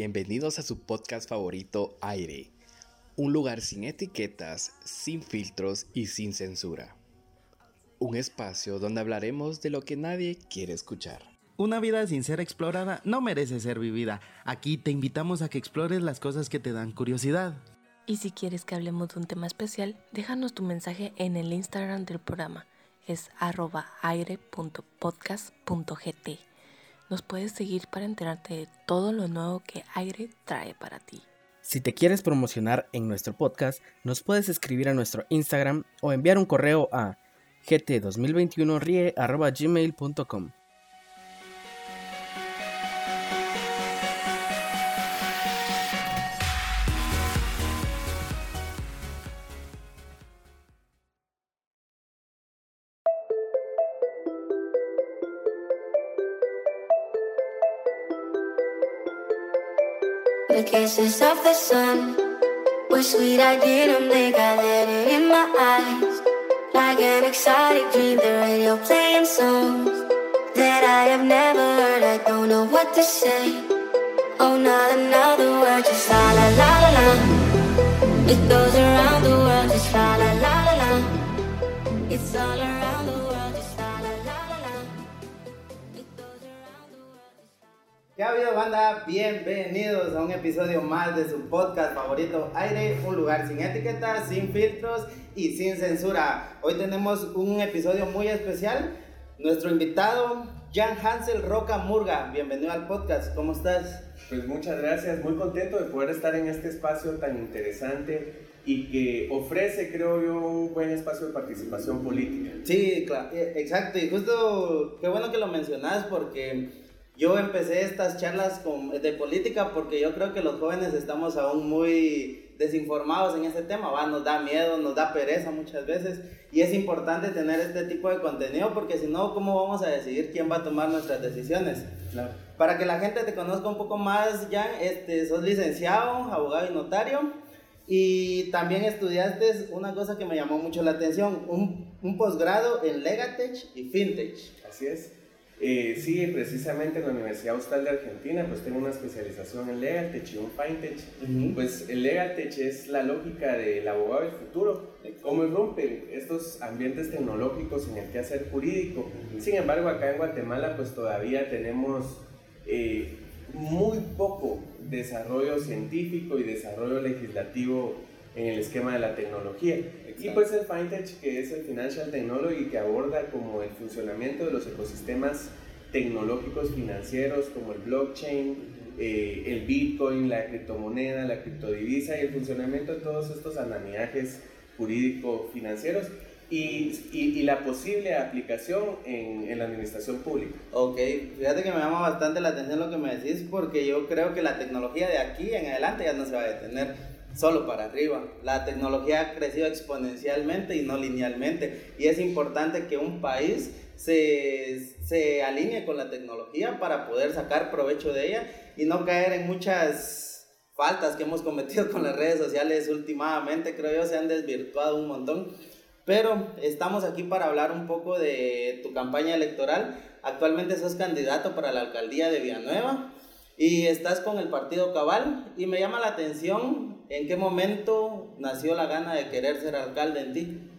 Bienvenidos a su podcast favorito Aire, un lugar sin etiquetas, sin filtros y sin censura. Un espacio donde hablaremos de lo que nadie quiere escuchar. Una vida sin ser explorada no merece ser vivida. Aquí te invitamos a que explores las cosas que te dan curiosidad. Y si quieres que hablemos de un tema especial, déjanos tu mensaje en el Instagram del programa. Es arroba aire.podcast.gt. Nos puedes seguir para enterarte de todo lo nuevo que Aire trae para ti. Si te quieres promocionar en nuestro podcast, nos puedes escribir a nuestro Instagram o enviar un correo a gt2021rie.gmail.com. Kisses of the sun were sweet. I didn't blink. I let it in my eyes, like an exotic dream. The radio playing songs that I have never heard. I don't know what to say. Oh, not another word, just la la la la la. It goes around the ¿Qué ha habido banda? Bienvenidos a un episodio más de su podcast favorito Aire, un lugar sin etiquetas, sin filtros y sin censura. Hoy tenemos un episodio muy especial. Nuestro invitado, Jan Hansel Roca Murga. Bienvenido al podcast, ¿cómo estás? Pues muchas gracias, muy contento de poder estar en este espacio tan interesante y que ofrece, creo yo, un buen espacio de participación política. Sí, claro, eh, exacto. Y justo, qué bueno que lo mencionas porque yo empecé estas charlas con- de política porque yo creo que los jóvenes estamos aún muy desinformados en ese tema, ¿va? nos da miedo, nos da pereza muchas veces y es importante tener este tipo de contenido porque si no, ¿cómo vamos a decidir quién va a tomar nuestras decisiones? Claro. Para que la gente te conozca un poco más, Jan, este, sos licenciado, abogado y notario y también estudiaste una cosa que me llamó mucho la atención, un, un posgrado en Legatech y Fintech. Así es. Eh, sí, precisamente en la Universidad Austral de Argentina, pues tengo una especialización en Legal Tech y un FinTech. Pues el Legal Tech es la lógica del abogado del futuro, cómo rompen estos ambientes tecnológicos en el quehacer jurídico. Sin embargo, acá en Guatemala, pues todavía tenemos eh, muy poco desarrollo científico y desarrollo legislativo en el esquema de la tecnología. Y pues el FinTech, que es el Financial Technology, que aborda como el funcionamiento de los ecosistemas tecnológicos financieros como el blockchain, eh, el Bitcoin, la criptomoneda, la criptodivisa y el funcionamiento de todos estos andamiajes jurídico-financieros y, y- y la posible aplicación en, en la administración pública. Ok, fíjate que me llama bastante la atención lo que me decís porque yo creo que la tecnología de aquí en adelante ya no se va a detener solo para arriba. La tecnología ha crecido exponencialmente y no linealmente y es importante que un país se, se alinee con la tecnología para poder sacar provecho de ella y no caer en muchas faltas que hemos cometido con las redes sociales últimamente, creo yo, se han desvirtuado un montón. Pero estamos aquí para hablar un poco de tu campaña electoral. Actualmente sos candidato para la alcaldía de Villanueva y estás con el partido Cabal y me llama la atención en qué momento nació la gana de querer ser alcalde en ti.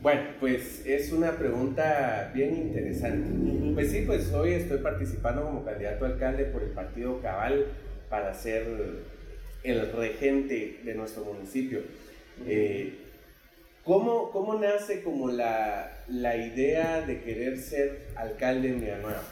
Bueno, pues es una pregunta bien interesante. Pues sí, pues hoy estoy participando como candidato a alcalde por el partido Cabal para ser el regente de nuestro municipio. Eh, ¿cómo, ¿Cómo nace como la, la idea de querer ser alcalde en Villanueva?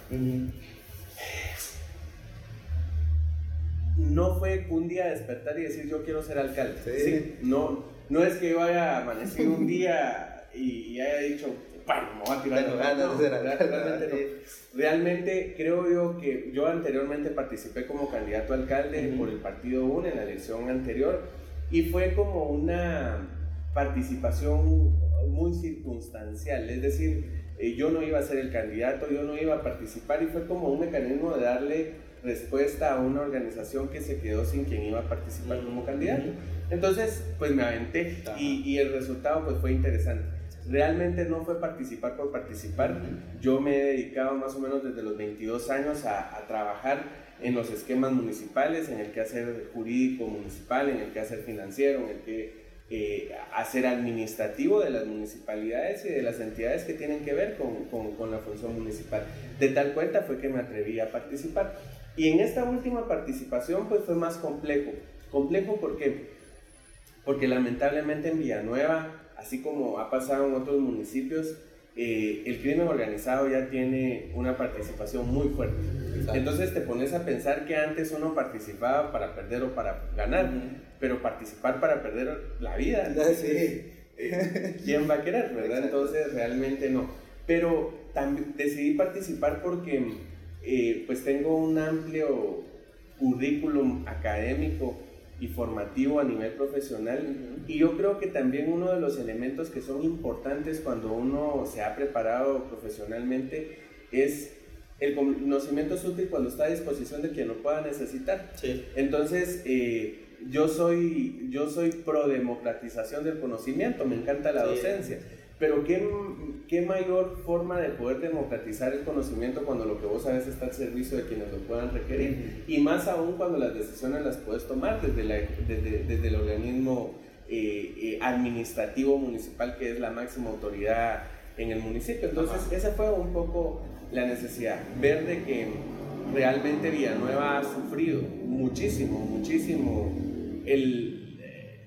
No fue un día despertar y decir yo quiero ser alcalde. Sí. Sí, No, no es que yo haya amanecido un día y, haya dicho, me voy a tirar. Tengo No, no, alcalde. realmente no. Realmente creo yo que yo anteriormente participé como candidato a alcalde por el partido UNE en la elección anterior y fue como una participación muy circunstancial, es decir, eh, yo no iba a ser el candidato, yo no iba a participar y fue como un mecanismo de darle respuesta a una organización que se quedó sin quien iba a participar como candidato. Entonces, pues me aventé y, y el resultado pues fue interesante. Realmente no fue participar por participar. Yo me he dedicado más o menos desde los 22 años a, a trabajar en los esquemas municipales, en el que hacer jurídico municipal, en el que hacer financiero, en el que eh, hacer administrativo de las municipalidades y de las entidades que tienen que ver con, con, con, la función municipal. De tal cuenta fue que me atreví a participar. Y en esta última participación pues fue más complejo. Complejo porque, porque lamentablemente en Villanueva, así como ha pasado en otros municipios, eh, el crimen organizado ya tiene una participación muy fuerte. Entonces te pones a pensar que antes uno participaba para perder o para ganar, pero participar para perder la vida. Sí. Eh, ¿Quién va a querer, verdad? Entonces realmente no. Pero también decidí participar porque eh, pues tengo un amplio currículum académico y formativo a nivel profesional. Y yo creo que también uno de los elementos que son importantes cuando uno se ha preparado profesionalmente es el conocimiento es útil cuando está a disposición de quien lo pueda necesitar. Sí. Entonces, eh, yo, soy, yo soy pro democratización del conocimiento, me encanta la docencia. Pero ¿qué, ¿qué, mayor forma de poder democratizar el conocimiento cuando lo que vos sabes está al servicio de quienes lo puedan requerir? Y más aún cuando las decisiones las puedes tomar desde, la, desde, desde el organismo eh, eh, administrativo municipal, que es la máxima autoridad en el municipio. Entonces, esa fue un poco la necesidad, ver de que realmente Villanueva ha sufrido muchísimo, muchísimo el, eh,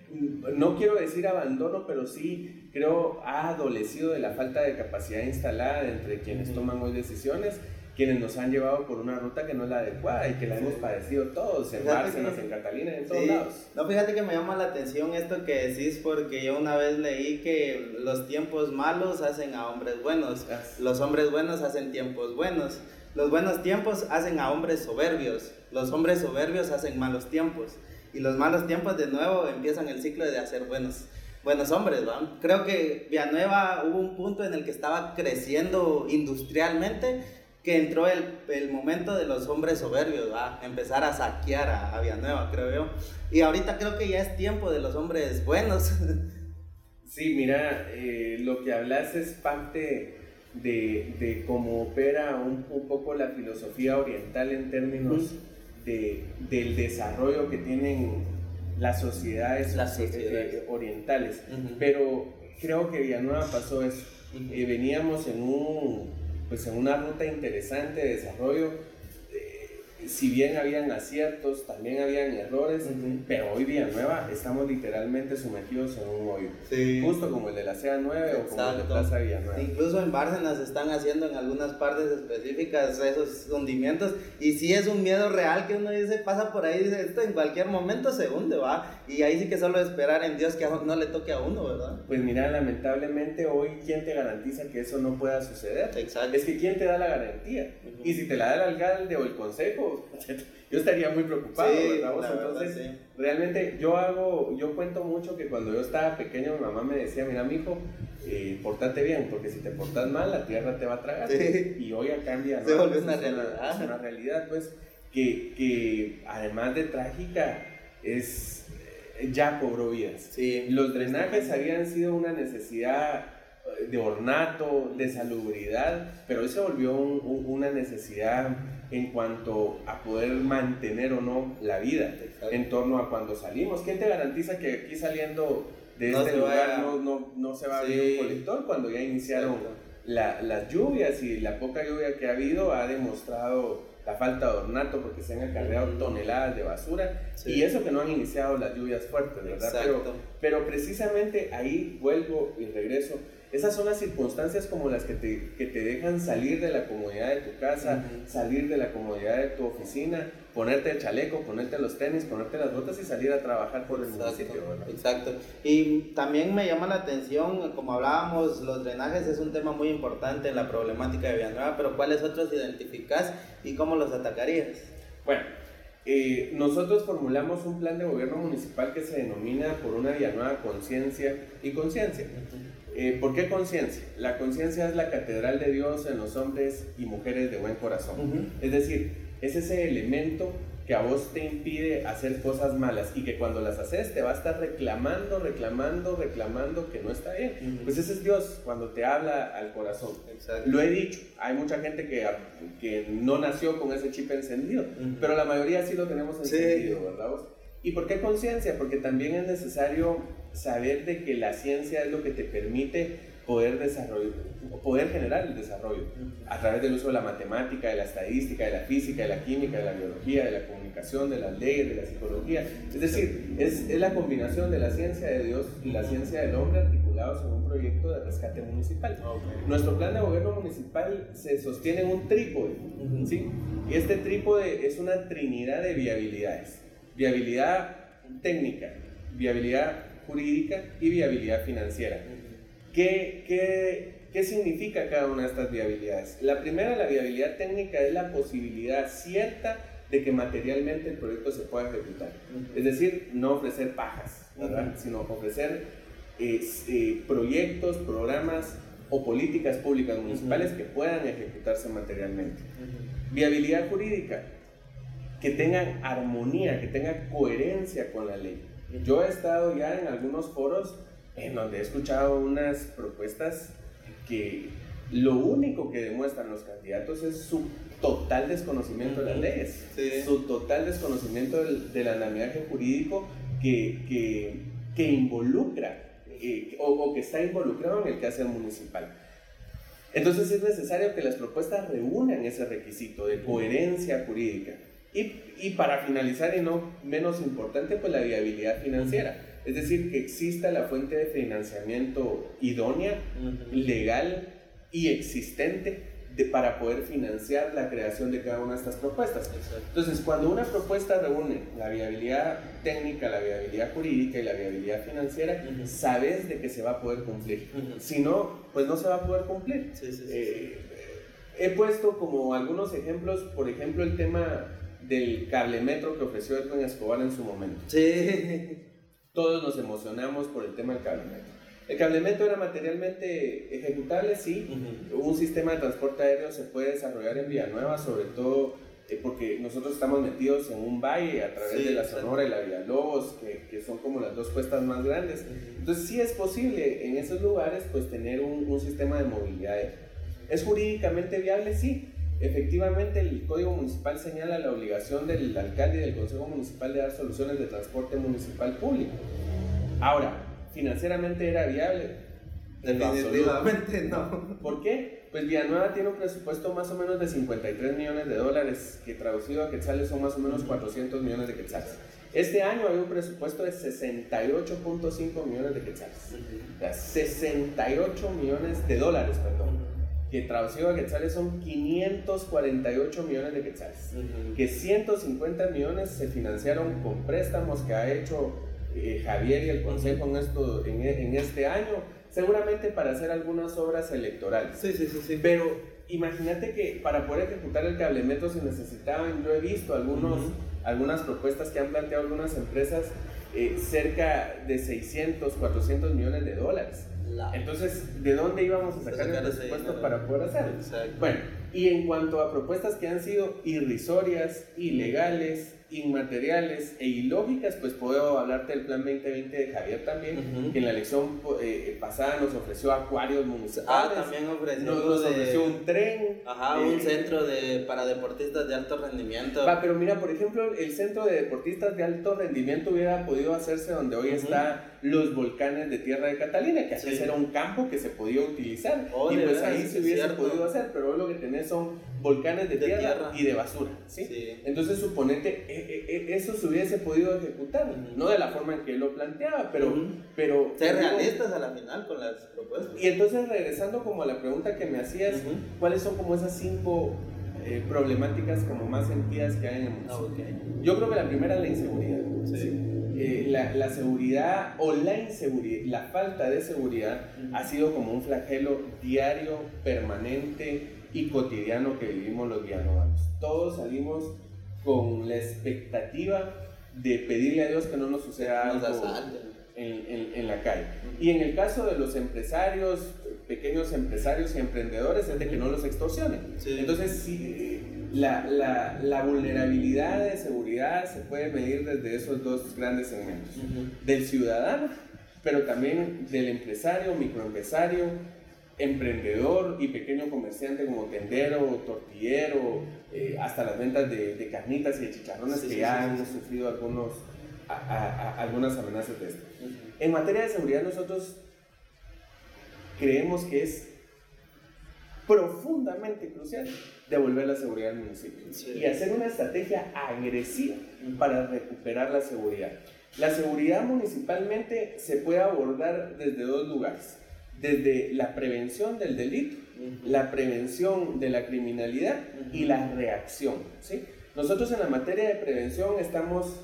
no quiero decir abandono, pero sí creo, ha adolecido de la falta de capacidad instalada entre quienes toman hoy decisiones, quienes nos han llevado por una ruta que no es la adecuada y que la hemos padecido todos, en Bárcenas, en Catalina, en todos lados. No, fíjate que me llama la atención esto que decís, porque yo una vez leí que los tiempos malos hacen a hombres buenos, los hombres buenos hacen tiempos buenos. Los buenos tiempos hacen a hombres soberbios, los hombres soberbios hacen malos tiempos. Y los malos tiempos de nuevo empiezan el ciclo de hacer buenos buenos hombres, ¿va? Creo que Villanueva hubo un punto en el que estaba creciendo industrialmente, que entró el, el momento de los hombres soberbios, ¿va? Empezar a saquear a, Villanueva, creo yo. Y ahorita creo que ya es tiempo de los hombres buenos. Sí, mira, eh, lo que hablas es parte de, de cómo opera un, un, poco la filosofía oriental en términos de, del desarrollo que tienen las sociedades, las eh, orientales. Pero creo que Villanueva pasó eso. y veníamos en, un, pues en una ruta interesante de desarrollo si bien habían aciertos, también habían errores, pero hoy Villanueva estamos literalmente sumergidos en un hoyo. Justo como el de la CEA 9 o como el de Plaza Villanueva. Incluso en Bárcenas están haciendo en algunas partes específicas esos hundimientos y sí es un miedo real que uno dice, pasa por ahí dice, esto en cualquier momento se hunde, va. Y ahí sí que solo esperar en Dios que no le toque a uno, ¿verdad? Pues mira, lamentablemente hoy, ¿quién te garantiza que eso no pueda suceder? Exacto. Es que ¿quién te da la garantía? Y si te la da el alcalde o el consejo, yo estaría muy preocupado, Entonces, realmente yo hago, yo cuento mucho que cuando yo estaba pequeño mi mamá me decía, mira, mi hijo, eh, portate bien, porque si te portas mal, la tierra te va a tragar. Y hoy a cambia, Se vuelve una realidad. Es una realidad, pues, que, que además de trágica, es eh, ya cobró vidas. Los drenajes habían sido una necesidad eh, de ornato, de salubridad, pero hoy se volvió una necesidad en cuanto a poder mantener o no la vida en torno a cuando salimos. ¿Quién te garantiza que aquí saliendo de este lugar no, no, no, se va a abrir un colector cuando ya iniciaron la, las lluvias y la poca lluvia que ha habido ha demostrado la falta de ornato porque se han acarreado toneladas de basura y eso que no han iniciado las lluvias fuertes, ¿verdad? Pero, pero precisamente ahí vuelvo y regreso esas son las circunstancias como las que te, que te dejan salir de la comodidad de tu casa, salir de la comodidad de tu oficina, ponerte el chaleco, ponerte los tenis, ponerte las botas y salir a trabajar por el municipio. Exacto. Y también me llama la atención, como hablábamos, los drenajes es un tema muy importante en la problemática de Villanueva, pero ¿cuáles otros identificás y cómo los atacarías? Bueno, eh, nosotros formulamos un plan de gobierno municipal que se denomina por una Villanueva conciencia y conciencia. Eh, ¿Por qué conciencia? La conciencia es la catedral de Dios en los hombres y mujeres de buen corazón. Es decir, es ese elemento que a vos te impide hacer cosas malas y que cuando las haces te va a estar reclamando, reclamando, reclamando que no está bien. Pues ese es Dios cuando te habla al corazón. Lo he dicho, hay mucha gente que, que no nació con ese chip encendido, pero la mayoría sí lo tenemos encendido, ¿verdad? ¿Y por qué conciencia? Porque también es necesario saber de que la ciencia es lo que te permite poder, desarrollar, poder generar el desarrollo a través del uso de la matemática, de la estadística, de la física, de la química, de la biología, de la comunicación, de las leyes, de la psicología. Es decir, es, es la combinación de la ciencia de Dios y la ciencia del hombre articulados en un proyecto de rescate municipal. Nuestro plan de gobierno municipal se sostiene en un trípode, ¿sí? Y este trípode es una trinidad de viabilidades. Viabilidad técnica, viabilidad jurídica y viabilidad financiera. ¿Qué, qué, qué significa cada una de estas viabilidades? La primera, la viabilidad técnica, es la posibilidad cierta de que materialmente el proyecto se pueda ejecutar. Es decir, no ofrecer pajas, sino ofrecer eh, proyectos, programas o políticas públicas municipales que puedan ejecutarse materialmente. Viabilidad jurídica, que tengan armonía, que tengan coherencia con la ley. Yo he estado ya en algunos foros en donde he escuchado unas propuestas que lo único que demuestran los candidatos es su total desconocimiento de las leyes, su total desconocimiento del, del andamiaje jurídico que, que, que involucra eh, o, o, que está involucrado en el quehacer municipal. Entonces es necesario que las propuestas reúnan ese requisito de coherencia jurídica. Y, y para finalizar, y no menos importante, pues la viabilidad financiera. Es decir, que exista la fuente de financiamiento idónea, legal y existente de, para poder financiar la creación de cada una de estas propuestas. Entonces, cuando una propuesta reúne la viabilidad técnica, la viabilidad jurídica y la viabilidad financiera, sabes de que se va a poder cumplir. Si no, pues no se va a poder cumplir. Eh, he puesto como algunos ejemplos, por ejemplo, el tema del cable metro que ofreció Edwin Escobar en su momento. Sí todos nos emocionamos por el tema del cablemetro. El cablemetro era materialmente ejecutable, sí. Un sistema de transporte aéreo se puede desarrollar en Villanueva, sobre todo eh, porque nosotros estamos metidos en un valle a través de la Sonora y la Villalobos, que, que, son como las dos cuestas más grandes. Entonces sí es posible en esos lugares pues tener un, un sistema de movilidad. ¿Es jurídicamente viable? Sí. Efectivamente, el Código Municipal señala la obligación del alcalde y del Consejo Municipal de dar soluciones de transporte municipal público. Ahora, financieramente era viable. Definitivamente no. ¿Por qué? Pues Villanueva tiene un presupuesto más o menos de 53 millones de dólares, que traducido a quetzales son más o menos 400 millones de quetzales. Este año hay un presupuesto de 68.5 millones de quetzales. 68 millones de dólares, perdón que traducido a quetzales son 548 millones de quetzales, que 150 millones se financiaron con préstamos que ha hecho eh, Javier y el Consejo en, esto, en, en, este año, seguramente para hacer algunas obras electorales. Sí, sí, sí, sí. Pero imagínate que para poder ejecutar el cablemetro se necesitaban, yo he visto algunos, algunas propuestas que han planteado algunas empresas, eh, cerca de 600, 400 millones de dólares. Entonces, ¿de dónde íbamos a sacar el presupuesto para poder hacerlo? Bueno, y en cuanto a propuestas que han sido irrisorias, ilegales, inmateriales e ilógicas, pues puedo hablarte del Plan 2020 de Javier también, que en la elección eh, pasada nos ofreció acuarios municipales. Ah, también ofreció, nos, ofreció un tren. Ajá, un eh, centro de, para deportistas de alto rendimiento. Va, pero mira, por ejemplo, el centro de deportistas de alto rendimiento hubiera podido hacerse donde hoy está los volcanes de Tierra de Catalina, que antes era un campo que se podía utilizar. Oh, y pues ahí se hubiese podido hacer, pero hoy lo que tenés son volcanes de, tierra, y de basura. ¿sí? Entonces, suponete, e, e, e, eso se hubiese podido ejecutar, no de la forma en que él lo planteaba, pero... pero Ser realistas a la final con las propuestas. Y entonces, regresando como a la pregunta que me hacías, ¿cuáles son como esas cinco eh, problemáticas como más sentidas que hay en el municipio? Yo creo que la primera es la inseguridad. ¿sí? Eh, la, la, seguridad o la inseguridad, la falta de seguridad ha sido como un flagelo diario, permanente y cotidiano que vivimos los vianovanos. Todos salimos con la expectativa de pedirle a Dios que no nos suceda algo en, en, en, la calle. Y en el caso de los empresarios, pequeños empresarios y emprendedores, es de que no los extorsionen. Entonces, si, la, la, la, vulnerabilidad de seguridad se puede medir desde esos dos grandes segmentos, del ciudadano, pero también del empresario, microempresario, emprendedor y pequeño comerciante como tendero, tortillero, eh, hasta las ventas de, de, carnitas y de chicharrones que ya han sufrido algunos, algunas amenazas de esto. En materia de seguridad nosotros creemos que es profundamente crucial devolver la seguridad al municipio y hacer una estrategia agresiva para recuperar la seguridad. La seguridad municipalmente se puede abordar desde dos lugares, desde la prevención del delito, la prevención de la criminalidad y la reacción. ¿sí? Nosotros en la materia de prevención estamos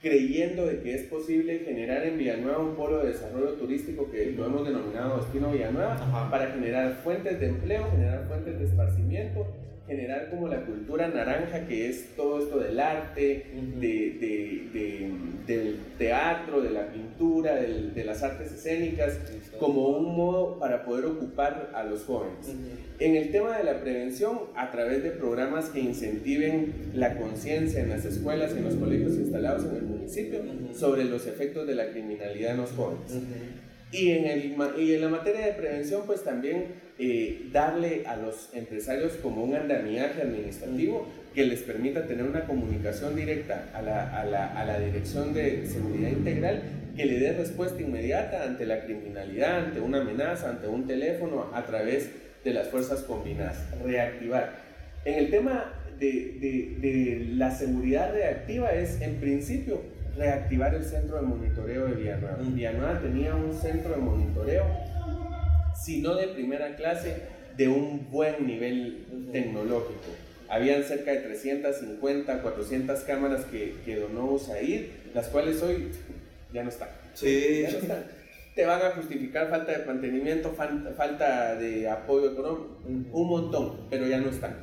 creyendo de que es posible generar en Villanueva un polo de desarrollo turístico que lo hemos denominado Destino Villanueva para generar fuentes de empleo, generar fuentes de esparcimiento, generar como la cultura naranja que es todo esto del arte, de, del teatro, de la pintura, de las artes escénicas, como un modo para poder ocupar a los jóvenes. En el tema de la prevención, a través de programas que incentiven la conciencia en las escuelas en los colegios instalados en el municipio sobre los efectos de la criminalidad en los jóvenes. Y en, el, y en la materia de prevención, pues también eh, darle a los empresarios como un andamiaje administrativo que les permita tener una comunicación directa a la, a la, a la Dirección de Seguridad Integral que le dé respuesta inmediata ante la criminalidad, ante una amenaza, ante un teléfono, a través de las fuerzas combinadas. Reactivar. En el tema de, de, de la seguridad reactiva es, en principio, reactivar el centro de monitoreo de Villanueva. Villanueva tenía un centro de monitoreo, si no de primera clase, de un buen nivel tecnológico. Habían cerca de 350, 400 cámaras que, que donó USAID, las cuales hoy ya no están. Sí. Ya no están. Te van a justificar falta de mantenimiento, falta de apoyo económico, un montón, pero ya no están.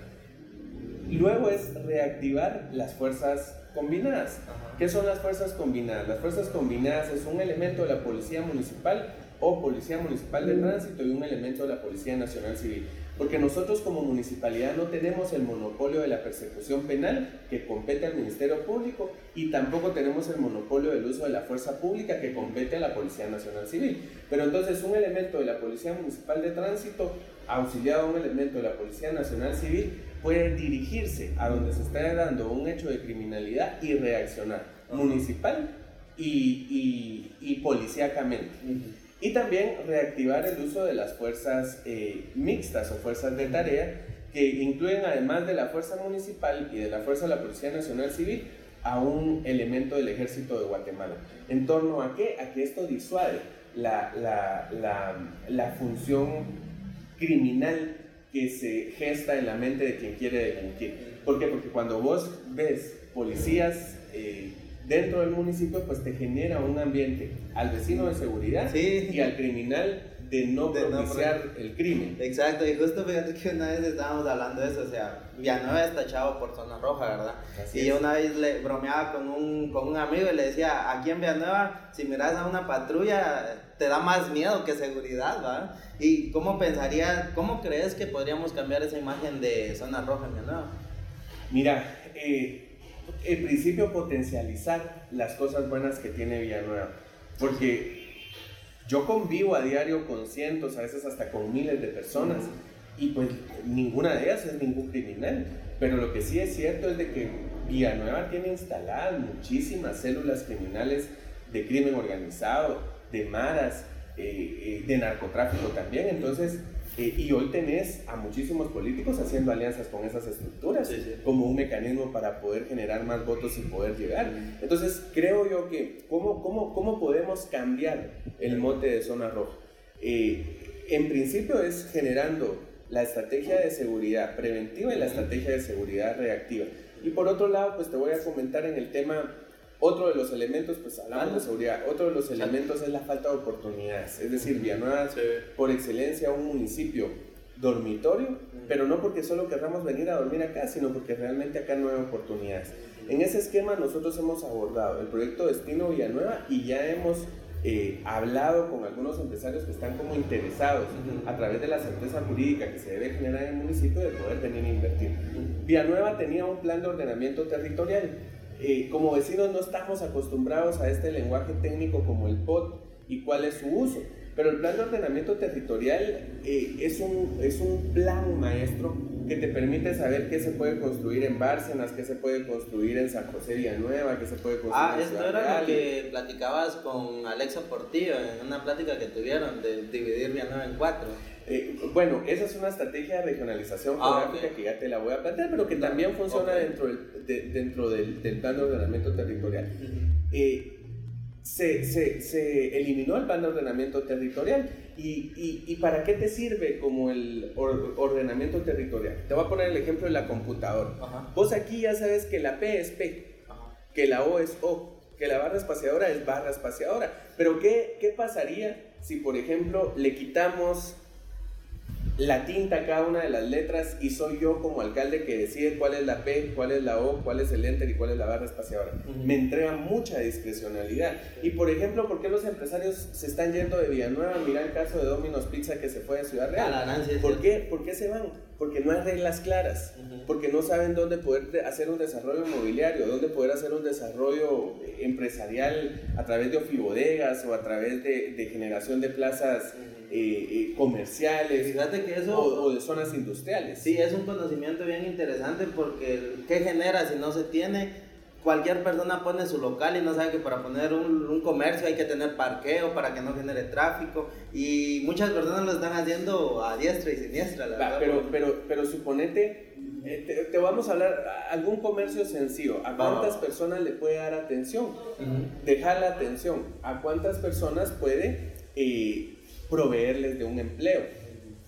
Luego es reactivar las fuerzas combinadas. ¿Qué son las fuerzas combinadas? Las fuerzas combinadas es un elemento de la Policía Municipal o Policía Municipal de Tránsito y un elemento de la Policía Nacional Civil. Porque nosotros como municipalidad no tenemos el monopolio de la persecución penal que compete al Ministerio Público y tampoco tenemos el monopolio del uso de la fuerza pública que compete a la Policía Nacional Civil. Pero entonces un elemento de la Policía Municipal de Tránsito, auxiliado a un elemento de la Policía Nacional Civil, puede dirigirse a donde se está dando un hecho de criminalidad y reaccionar municipal y, y, y policíacamente. Y también reactivar el uso de las fuerzas eh, mixtas o fuerzas de tarea que incluyen además de la fuerza municipal y de la fuerza de la Policía Nacional Civil a un elemento del ejército de Guatemala. ¿En torno a qué? A que esto disuade la, la, la, la función criminal que se gesta en la mente de quien quiere delinquir. ¿Por qué? Porque cuando vos ves policías eh, dentro del municipio, pues te genera un ambiente al vecino de seguridad Sí. y al criminal de no De no propiciar el crimen. Exacto, y justo fíjate que una vez estábamos hablando de eso, o sea, Villanueva está echado por zona roja, ¿verdad? Así y yo una vez le bromeaba con un, con un amigo y le decía, aquí en Villanueva, si miras a una patrulla, te da más miedo que seguridad, ¿verdad? ¿Y cómo pensaría, cómo crees que podríamos cambiar esa imagen de zona roja en Villanueva? Mira, eh, en principio potencializar las cosas buenas que tiene Villanueva, porque yo convivo a diario con cientos, a veces hasta con miles de personas, y pues ninguna de ellas es ningún criminal, pero lo que sí es cierto es de que Villanueva tiene instaladas muchísimas células criminales de crimen organizado, de maras, eh, eh, de narcotráfico también, entonces... eh, y hoy tenés a muchísimos políticos haciendo alianzas con esas estructuras Sí, sí. como un mecanismo para poder generar más votos y poder llegar. Entonces, creo yo que, ¿cómo, cómo, cómo podemos cambiar el mote de zona roja? Eh, en principio es generando la estrategia de seguridad preventiva y la estrategia de seguridad reactiva. Y por otro lado, pues te voy a comentar en el tema, otro de los elementos, pues hablamos de seguridad, otro de los elementos es la falta de oportunidades. Es decir, Villanueva es por excelencia un municipio dormitorio, pero no porque solo querramos venir a dormir acá, sino porque realmente acá no hay oportunidades. En ese esquema nosotros hemos abordado el proyecto Destino Villanueva y ya hemos eh, hablado con algunos empresarios que están como interesados a través de la certeza jurídica que se debe generar en el municipio de poder venir a invertir. Villanueva tenía un plan de ordenamiento territorial. Eh, como vecinos no estamos acostumbrados a este lenguaje técnico como el POT y cuál es su uso. Pero el plan de ordenamiento territorial eh, es, un, es un plan maestro que te permite saber qué se puede construir en Bárcenas, qué se puede construir en San José Villanueva, qué se puede construir Ah, en esto Ciudad era Real. lo que platicabas con Alexa Portillo en una plática que tuvieron de dividir Villanueva en cuatro. Eh, bueno, esa es una estrategia de regionalización Ah, geográfica ok. que ya te la voy a plantear, pero que también funciona Ok. dentro, del, de- dentro del, del plan de ordenamiento territorial. Eh, se, se, se eliminó el plan de ordenamiento territorial. ¿Y, y, y para qué te sirve como el or- ordenamiento territorial? Te voy a poner el ejemplo de la computadora. Ajá. Vos aquí ya sabes que la P es P, Ajá. que la O es O, que la barra espaciadora es barra espaciadora. Pero ¿qué, qué pasaría si, por ejemplo, le quitamos la tinta a cada una de las letras y soy yo como alcalde que decide cuál es la P, cuál es la O, cuál es el enter y cuál es la barra espaciadora. Ujú. Me entrega mucha discrecionalidad. Y por ejemplo, ¿por qué los empresarios se están yendo de Villanueva? Mira el caso de Domino's Pizza que se fue a Ciudad Real. la ¿Por qué? ¿Por qué se van? Porque no hay reglas claras, porque no saben dónde poder de- hacer un desarrollo inmobiliario, dónde poder hacer un desarrollo empresarial a través de ofibodegas o a través de, de generación de plazas eh, comerciales Fíjate que eso... o, o de zonas industriales. Sí, es un conocimiento bien interesante porque ¿qué genera si no se tiene? Cualquier persona pone su local y no sabe que para poner un, un comercio hay que tener parqueo para que no genere tráfico y muchas personas lo están haciendo a diestra y siniestra, la Va, verdad. pero, pero, pero suponete, eh, te, te vamos a hablar, algún comercio sencillo, ¿a cuántas personas le puede dar atención? Ujú. dejar la atención a cuántas personas puede eh, proveerles de un empleo.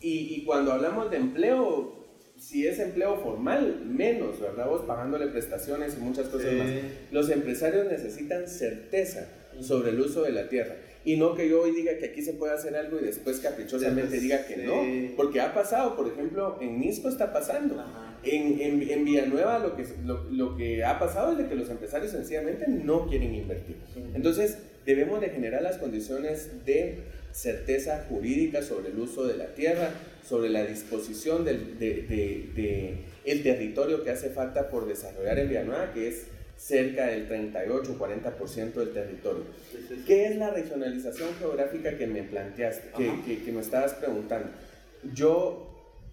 Y, y cuando hablamos de empleo, si es empleo formal, menos, ¿verdad? Vos pagándole prestaciones y muchas cosas Sí. más. Los empresarios necesitan certeza sobre el uso de la tierra. Y no que yo hoy diga que aquí se puede hacer algo y después caprichosamente diga que no. Porque ha pasado, por ejemplo, en Misco está pasando. En, en, en Villanueva lo que, lo, lo que ha pasado es de que los empresarios sencillamente no quieren invertir. Entonces debemos de generar las condiciones de certeza jurídica sobre el uso de la tierra, sobre la disposición del de, de- de el territorio que hace falta por desarrollar en Villanueva, que es cerca del 38-40% del territorio. ¿Qué es la regionalización geográfica que me planteaste, que, Ajá. que- que me estabas preguntando? Yo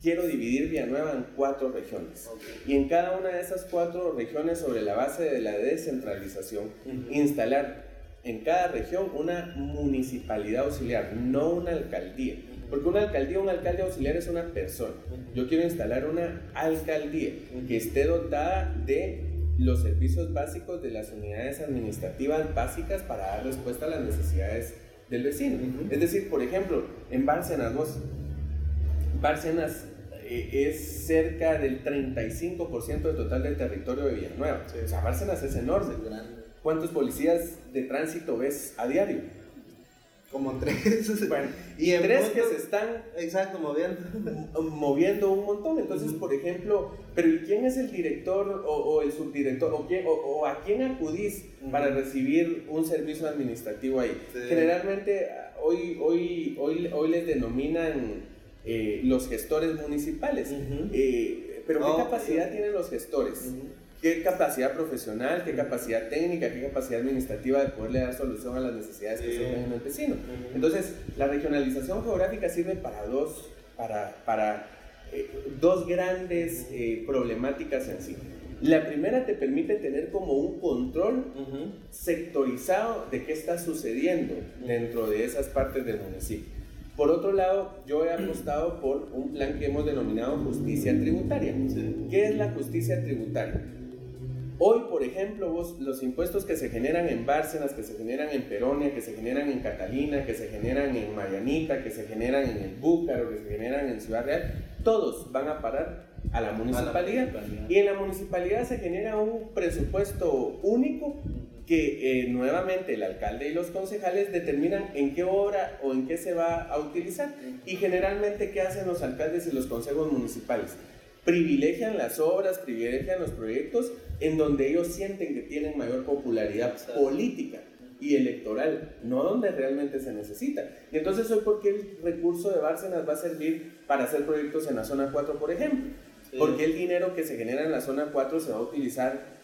quiero dividir Villanueva en cuatro regiones. Y en cada una de esas cuatro regiones, sobre la base de la descentralización, instalar en cada región una municipalidad auxiliar, no una alcaldía. Porque una alcaldía, un alcalde auxiliar es una persona. Yo quiero instalar una alcaldía que esté dotada de los servicios básicos de las unidades administrativas básicas para dar respuesta a las necesidades del vecino. Es decir, por ejemplo, en Bárcenas, vos, Bárcenas eh, es cerca del 35% del total del territorio de Villanueva. O sea, Bárcenas es enorme. Grande. ¿Cuántos policías de tránsito ves a diario? Como tres. Bueno, y tres que se están Exacto, moviendo. moviendo un montón. Entonces, por ejemplo, pero ¿y quién es el director o, o el subdirector? ¿O, quién- o- o a quién acudís para recibir un servicio administrativo ahí? Sí. Generalmente, hoy, hoy, hoy, hoy les denominan eh, los gestores municipales. Eh, pero ¿qué Oh, capacidad sí. tienen los gestores? ¿Qué capacidad profesional, qué capacidad técnica, qué capacidad administrativa de poderle dar solución a las necesidades que Sí. surgen en el vecino? Entonces, la regionalización geográfica sirve para dos, para, para, eh, dos grandes eh, problemáticas en sí. La primera te permite tener como un control Ujú. sectorizado de qué está sucediendo dentro de esas partes del municipio. Por otro lado, yo he apostado por un plan que hemos denominado justicia tributaria. Sí. ¿Qué es la justicia tributaria? Hoy, por ejemplo, vos, los impuestos que se generan en Bárcenas, que se generan en Peronia, que se generan en Catalina, que se generan en Marianita, que se generan en el Búcaro, que se generan en Ciudad Real, todos van a parar a la municipalidad. municipalidad. Y en la municipalidad se genera un presupuesto único que eh, nuevamente el alcalde y los concejales determinan en qué obra o en qué se va a utilizar. Y generalmente, ¿qué hacen los alcaldes y los consejos municipales? Privilegian las obras, privilegian los proyectos en donde ellos sienten que tienen mayor popularidad política. y electoral, no donde realmente se necesita. Y entonces hoy, ¿por qué el recurso de Bárcenas va a servir para hacer proyectos en la zona 4, por ejemplo? Porque el dinero que se genera en la zona 4 se va a utilizar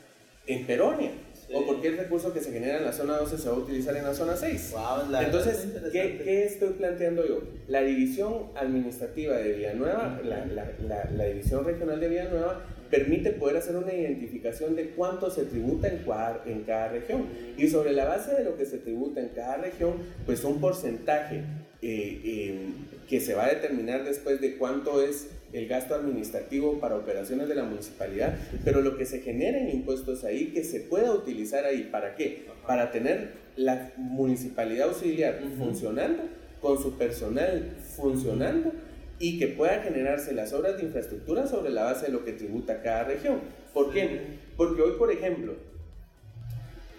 en Peronia? ¿O por qué el recurso que se genera en la zona 12 se va a utilizar en la zona 6? Entonces, ¿qué, ¿qué, estoy planteando yo? La división administrativa de Villanueva, la, la, la, división regional de Villanueva, permite poder hacer una identificación de cuánto se tributa en cada, en cada región. Y sobre la base de lo que se tributa en cada región, pues un porcentaje eh, eh, que se va a determinar después de cuánto es el gasto administrativo para operaciones de la municipalidad, pero lo que se genera en impuestos ahí, que se pueda utilizar ahí, ¿para qué? Para tener la municipalidad auxiliar funcionando, con su personal funcionando y que pueda generarse las obras de infraestructura sobre la base de lo que tributa cada región. ¿Por qué? Porque hoy, por ejemplo,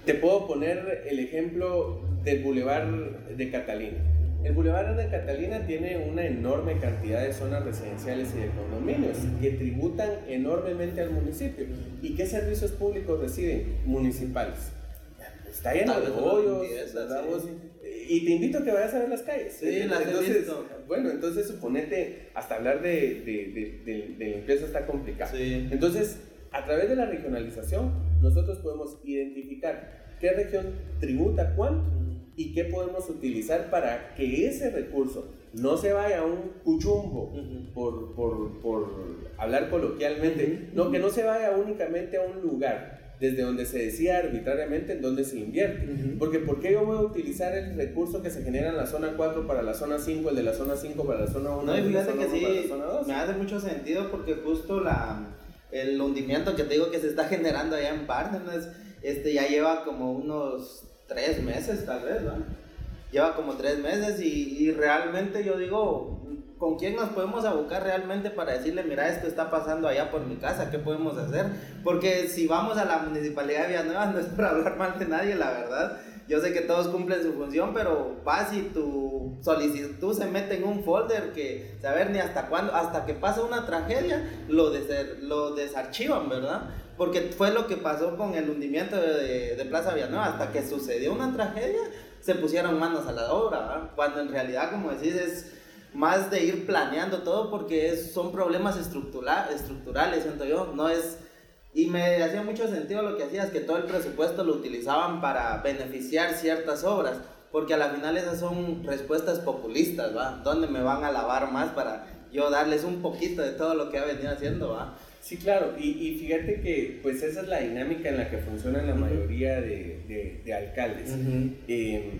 te puedo poner el ejemplo del Boulevard de Catalina. El Boulevard de Catalina tiene una enorme cantidad de zonas residenciales y de condominios que tributan enormemente al municipio. ¿Y qué servicios públicos reciben? Municipales. Está lleno de hoyos, y te invito a que vayas a ver las calles. Sí, las entonces, Bueno, entonces suponete, hasta hablar de, de, de, de limpieza está complicado. Entonces, a través de la regionalización, nosotros podemos identificar qué región tributa cuánto y qué podemos utilizar para que ese recurso no se vaya a un cuchumbo, por, por, por, hablar coloquialmente, no, que no se vaya únicamente a un lugar desde donde se decía arbitrariamente en dónde se invierte. Porque ¿por qué yo voy a utilizar el recurso que se genera en la zona 4 para la zona 5, el de la zona 5 para la zona 1? No, y fíjate que sí, me hace mucho sentido porque justo la, el hundimiento que te digo que se está generando allá en Bárcenas, este ya lleva como unos tres meses tal vez, ¿no? Lleva como tres meses y, y, realmente yo digo, ¿con quién nos podemos abocar realmente para decirle, mira, esto está pasando allá por mi casa, ¿qué podemos hacer? Porque si vamos a la municipalidad de Villanueva, no es para hablar mal de nadie, la verdad. Yo sé que todos cumplen su función, pero vas y tu solicitud se mete en un folder que saber ni hasta cuándo, hasta que pasa una tragedia, lo, des lo desarchivan, ¿verdad? porque fue lo que pasó con el hundimiento de, de Plaza Villanueva, hasta que sucedió una tragedia, se pusieron manos a la obra, cuando en realidad, como decís, es más de ir planeando todo porque son problemas estructurales, siento yo, no es... Y me hacía mucho sentido lo que hacías, que todo el presupuesto lo utilizaban para beneficiar ciertas obras, porque a la final esas son respuestas populistas, ¿va? ¿Dónde me van a lavar más para yo darles un poquito de todo lo que ha venido haciendo, ¿va? Sí, claro, y, y, fíjate que pues esa es la dinámica en la que funcionan la mayoría de, de, alcaldes. Em,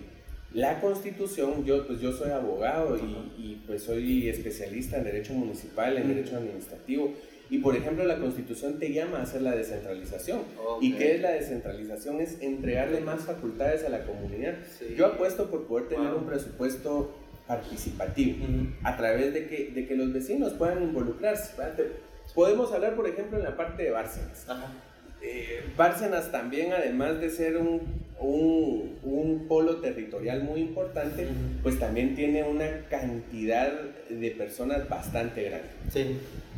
la constitución, yo pues yo soy abogado y, y, pues soy especialista en derecho municipal, en derecho administrativo, y por ejemplo la constitución te llama a hacer la descentralización. ¿Y qué es la descentralización? Es entregarle más facultades a la comunidad. Yo apuesto por poder tener un presupuesto participativo, a través de que, de que los vecinos puedan involucrarse. Podemos hablar, por ejemplo, en la parte de Bárcenas. Eh, Bárcenas también, además de ser un, un, un polo territorial muy importante, pues también tiene una cantidad de personas bastante grande. Sí.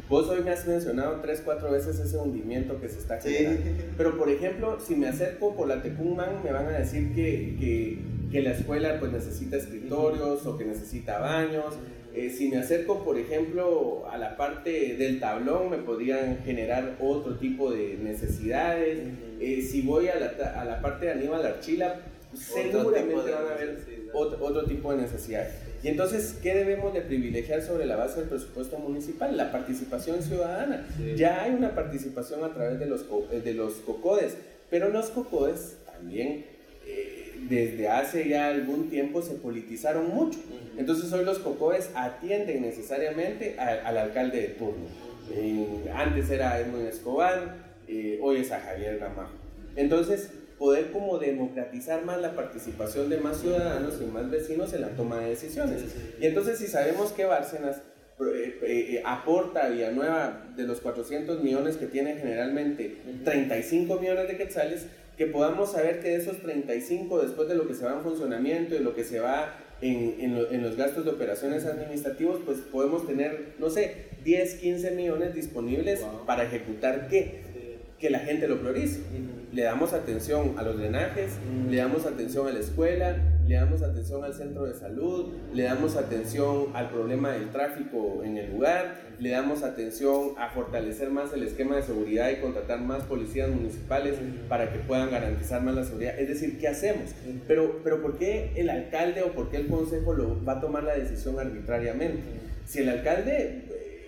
Vos hoy me has mencionado tres, cuatro veces ese hundimiento que se está generando. Pero, por ejemplo, si me acerco por la Tecumán, me van a decir que, que, que la escuela pues necesita escritorios o que necesita baños. Eh, si me acerco, por ejemplo, a la parte del tablón, me podrían generar otro tipo de necesidades. Eh, si voy a la, a la, parte de Aníbal Archila, seguramente van a haber otro, otro, tipo de necesidades. Y entonces, ¿qué debemos de privilegiar sobre la base del presupuesto municipal? La participación ciudadana. Ya hay una participación a través de los, de los COCODES, pero los COCODES también desde hace ya algún tiempo se politizaron mucho. Entonces hoy los cocoes atienden necesariamente al alcalde de turno. antes era Edmund Escobar, eh, hoy es a Javier Ramajo. Entonces, poder como democratizar más la participación de más ciudadanos y más vecinos en la toma de decisiones. Y entonces si sabemos que Bárcenas eh, eh, aporta a Villanueva de los 400 millones que tiene generalmente 35 millones de quetzales, que podamos saber que de esos 35, después de lo que se va en funcionamiento y lo que se va en, en, los gastos de operaciones administrativos, pues podemos tener, no sé, 10, 15 millones disponibles para ejecutar qué, que la gente lo priorice. le damos atención a los drenajes, le damos atención a la escuela, le damos atención al centro de salud, le damos atención al problema del tráfico en el lugar, le damos atención a fortalecer más el esquema de seguridad y contratar más policías municipales para que puedan garantizar más la seguridad. Es decir, ¿qué hacemos? Pero, pero ¿por qué el alcalde o por qué el consejo lo, va a tomar la decisión arbitrariamente? Si el alcalde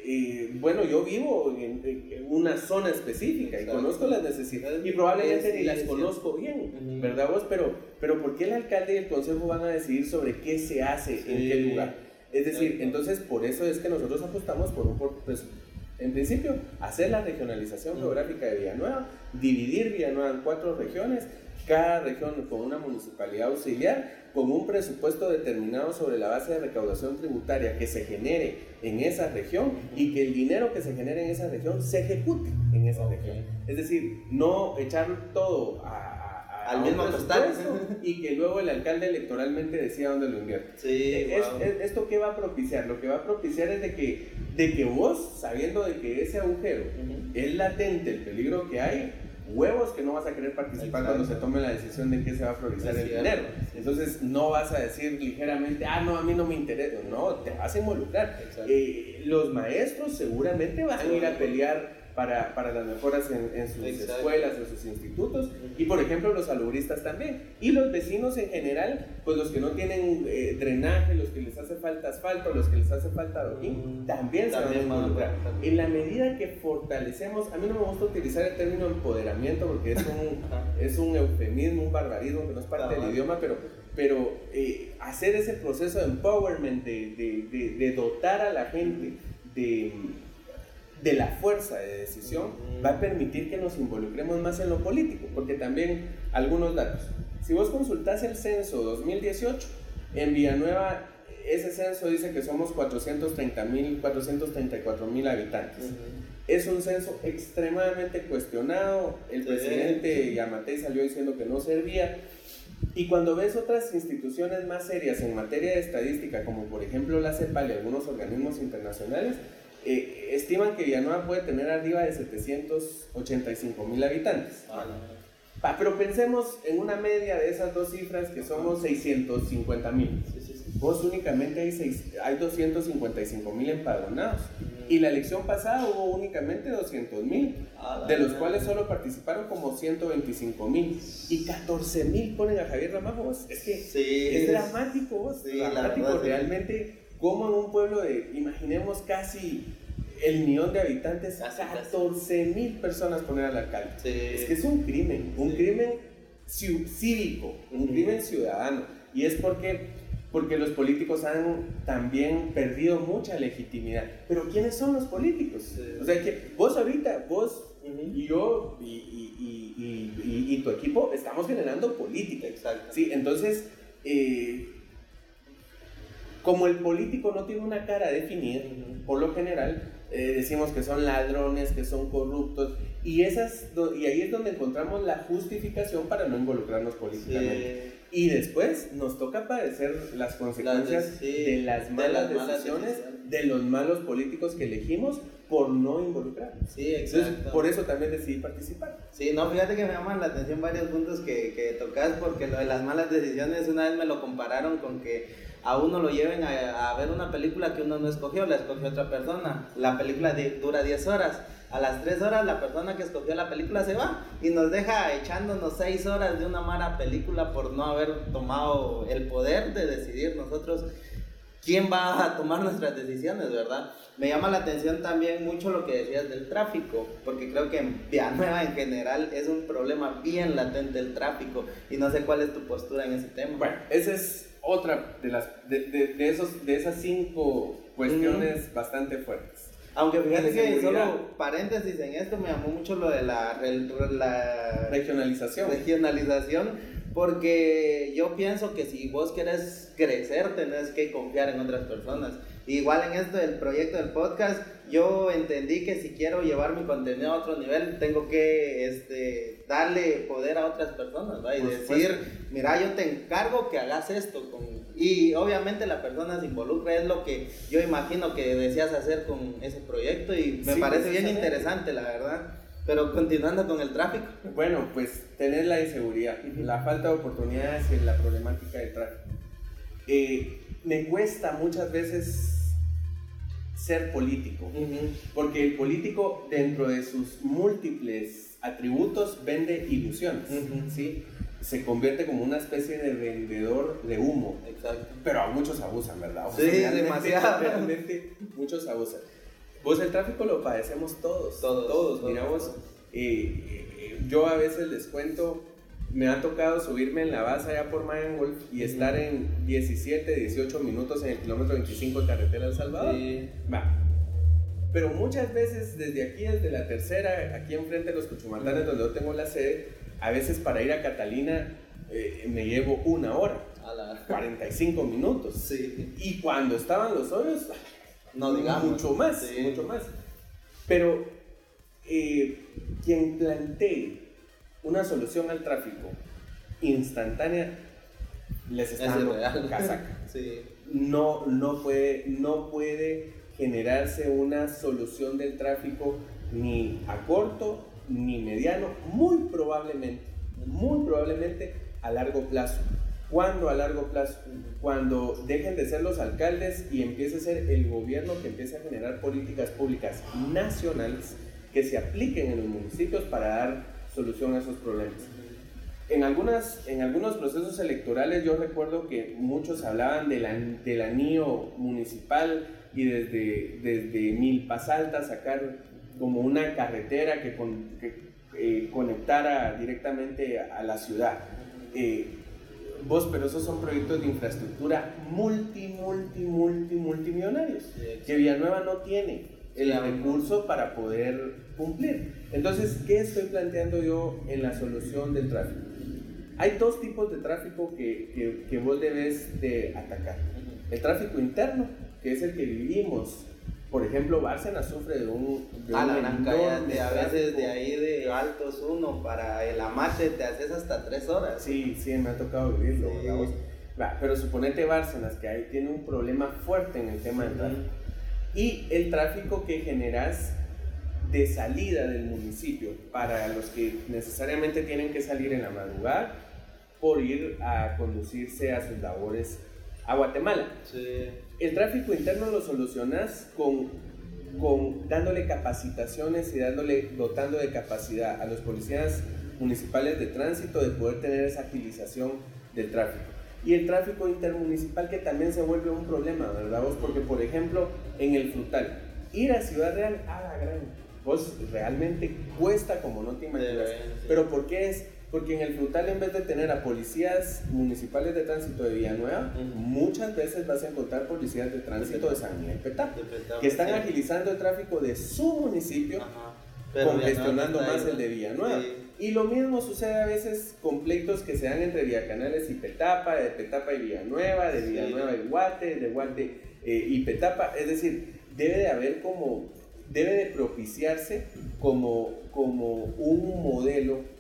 eh, bueno, yo vivo en, en una zona específica y conozco las necesidades y probablemente ni las conozco bien. ¿verdad vos? Pero, pero ¿por qué el alcalde y el consejo van a decidir sobre qué se hace en qué lugar? Es decir, entonces por eso es que nosotros apostamos por un, por- pues, en principio, hacer la regionalización geográfica de Villanueva, dividir Villanueva en cuatro regiones, cada región con una municipalidad auxiliar, con un presupuesto determinado sobre la base de recaudación tributaria que se genere en esa región y que el dinero que se genere en esa región se ejecute en esa Ok. región. Es decir, no echar todo a, a- Al mismo costal. presupuesto y que luego el alcalde electoralmente decida dónde lo invierte. Sí, Es- wow. es- ¿Esto qué va a propiciar? Lo que va a propiciar es de que, de que vos, sabiendo de que ese agujero Ujú. es latente el peligro que hay, huevos que no vas a querer participar Exacto. cuando se tome la decisión de qué se va a priorizar el dinero. Entonces no vas a decir ligeramente, ah, no, a mí no me interesa. No, te vas a involucrar. Eh, los maestros seguramente van a ir a pelear para, para las mejoras en, en sus Exacto. escuelas, en sus institutos, y por ejemplo los salubristas también. Y los vecinos en general, pues los que no tienen eh, drenaje, los que les hace falta asfalto, los que les hace falta adoquín, Mm, también, se van a también involucrar. también. En la medida que fortalecemos, a mí no me gusta utilizar el término empoderamiento porque es un, es un eufemismo, un barbarismo que no es parte Ajá. del idioma, pero, pero eh, hacer ese proceso de empowerment, de, de- de- de dotar a la gente de, de la fuerza de decisión, va a permitir que nos involucremos más en lo político, porque también algunos datos. Si vos consultás el censo 2018, en Villanueva ese censo dice que somos 430 mil, 434 mil habitantes. Es un censo extremadamente cuestionado. El Sí. presidente Yamatei salió diciendo que no servía. Y cuando ves otras instituciones más serias en materia de estadística, como por ejemplo la CEPAL y algunos organismos internacionales, eh, estiman que Villanueva puede tener arriba de 785 mil habitantes. Ah, no. Pa, pero pensemos en una media de esas dos cifras que somos 650 mil. Sí, sí, sí. Vos únicamente hay, seis- hay 255 mil empadronados. Y la elección pasada hubo únicamente 200 mil, Ah, de los cuales solo participaron como 125 mil. Y 14 mil ponen a Javier Ramajo. Es que es es- dramático, vos. Dramático realmente. Como en un pueblo de, imaginemos casi el millón de habitantes, Casi, casi. 14 mil personas poner al alcalde. Sí. Es que es un crimen, un Sí. crimen cívico, un crimen ciudadano. Y es porque, porque los políticos han también perdido mucha legitimidad. Pero ¿quiénes son los políticos? Sí. O sea, que vos ahorita, vos y yo y, y- y- y- y- y tu equipo estamos generando política. Exacto. Sí, entonces, eh, como el político no tiene una cara definida, Ujú. por lo general, eh, decimos que son ladrones, que son corruptos, y, esas, y ahí es donde encontramos la justificación para no involucrarnos políticamente. Sí. Y después nos toca padecer las consecuencias Las de- sí, de las de malas las malas decisiones, decisiones. de los malos políticos que elegimos por no involucrarnos. Sí, Entonces, exacto. por eso también decidí participar. Sí, no, fíjate que me llaman la atención varios puntos que, que tocas porque lo de las malas decisiones una vez me lo compararon con que a uno lo lleven a, a ver una película que uno no escogió, la escogió otra persona. La película de- dura 10 horas. A las 3 horas la persona que escogió la película se va y nos deja echándonos 6 horas de una mala película por no haber tomado el poder de decidir nosotros quién va a tomar nuestras decisiones, ¿verdad? Me llama la atención también mucho lo que decías del tráfico, porque creo que en Villanueva en general es un problema bien latente el tráfico y no sé cuál es tu postura en ese tema. Bueno, esa es otra de, las, de, de- de esos, de esas cinco cuestiones bastante fuertes. Aunque fíjate que solo paréntesis en esto me llamó mucho lo de la, la Regionalización. regionalización, porque yo pienso que si vos querés crecer, tenés que confiar en otras personas. Igual en esto del proyecto del podcast, yo entendí que si quiero llevar mi contenido a otro nivel, tengo que este, darle poder a otras personas, ¿va? Y decir, mira, yo te encargo que hagas esto. Con... Y obviamente la persona se involucra, es lo que yo imagino que deseas hacer con ese proyecto y me Sí, parece bien interesante, la verdad. Pero continuando con el tráfico. Bueno, pues tener la inseguridad, la falta de oportunidades y la problemática del tráfico. Eh, me cuesta muchas veces ser político, porque el político dentro de sus múltiples atributos vende ilusiones, ¿sí? Se convierte como una especie de vendedor de humo. Exacto. Pero a muchos abusan, ¿verdad? Sí, demasiado. Realmente muchos abusan. Pues el tráfico lo padecemos todos. Todos, Todos. todos, Miramos, todos. eh, eh, yo a veces les cuento, me ha tocado subirme en la base allá por Mayan y estar en 17, 18 minutos en el kilómetro 25 de carretera El Salvador. Sí. Va. Pero muchas veces desde aquí, desde la tercera, aquí enfrente de los Cuchumantanes, donde yo tengo la sede, a veces para ir a Catalina eh, me llevo una hora, A la... 45 minutos. Sí. Y cuando estaban los hoyos, No digamos. mucho más, Sí. mucho más. Pero eh, quien plantee una solución al tráfico instantánea les está Es dando casaca. Sí. No, no, puede, no puede generarse una solución del tráfico ni a corto ni mediano, muy probablemente, muy probablemente a largo plazo. ¿Cuándo a largo plazo? Cuando dejen de ser los alcaldes y empiece a ser el gobierno que empiece a generar políticas públicas nacionales que se apliquen en los municipios para dar solución a esos problemas. En, algunas, en algunos procesos electorales yo recuerdo que muchos hablaban del, del anillo municipal y desde, desde Milpas Altas sacar como una carretera que, con- que, eh, conectara directamente a, a la ciudad. Eh, vos, pero esos son proyectos de infraestructura multi, multi, multi, multimillonarios Sí, que Villanueva no tiene el Sí, recurso para poder cumplir. Entonces, ¿qué estoy planteando yo en la solución del tráfico? Hay dos tipos de tráfico que, que, que vos debes de atacar. El tráfico interno, que es el que vivimos. Por ejemplo, Bárcena sufre de un, de A un la gran cállate, a veces de ahí de Altos 1 para el Amate te haces hasta 3 horas. Sí, sí, me ha tocado vivirlo. Sí. Va, pero suponete Bárcenas, que ahí tiene un problema fuerte en el tema del tráfico. Y el tráfico que generas de salida del municipio para los que necesariamente tienen que salir en la madrugada por ir a conducirse a sus labores a Guatemala. Sí. El tráfico interno lo solucionas con, con dándole capacitaciones y dándole, dotando de capacidad a los policías municipales de tránsito de poder tener esa agilización del tráfico. Y el tráfico intermunicipal que también se vuelve un problema, ¿verdad vos? Porque, por ejemplo, en el frutal, ir a Ciudad Real a la gran, vos realmente cuesta como no te imaginas. Pero ¿por qué es? Porque en el frutal en vez de tener a policías municipales de tránsito de Villanueva, Ujú. muchas veces vas a encontrar policías de tránsito de San Miguel Petapa, que están sí. agilizando el tráfico de su municipio, congestionando más el de. Villanueva. Sí. Y lo mismo sucede a veces con pleitos que se dan entre Villacanales y Petapa, de Petapa y Villanueva, de Sí. Villanueva y Guate, de Guate eh, y Petapa. Es decir, debe de haber como, debe de propiciarse como, como un modelo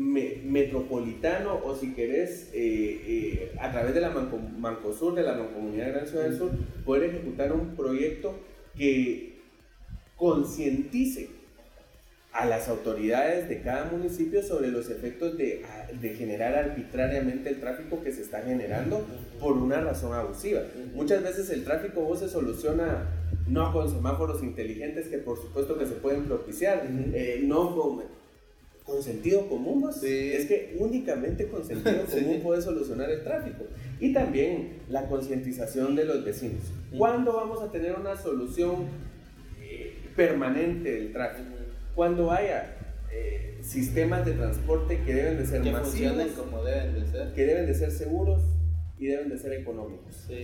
me- metropolitano o si querés eh, eh, a través de la Manco, Mancosur, de la Mancomunidad de Gran Ciudad del Sur, poder ejecutar un proyecto que concientice a las autoridades de cada municipio sobre los efectos de, de generar arbitrariamente el tráfico que se está generando por una razón abusiva. Muchas veces el tráfico vos se soluciona no con semáforos inteligentes que por supuesto que se pueden propiciar, eh, no con, con sentido común, vos. Sí. es que únicamente con sentido Sí. común puede solucionar el tráfico. Y también la concientización de los vecinos. Ujú. ¿Cuándo vamos a tener una solución eh, permanente del tráfico? Cuando haya eh, sistemas de transporte que deben de ser Que masivos, como deben de ser. que deben de ser seguros y deben de ser económicos. Sí.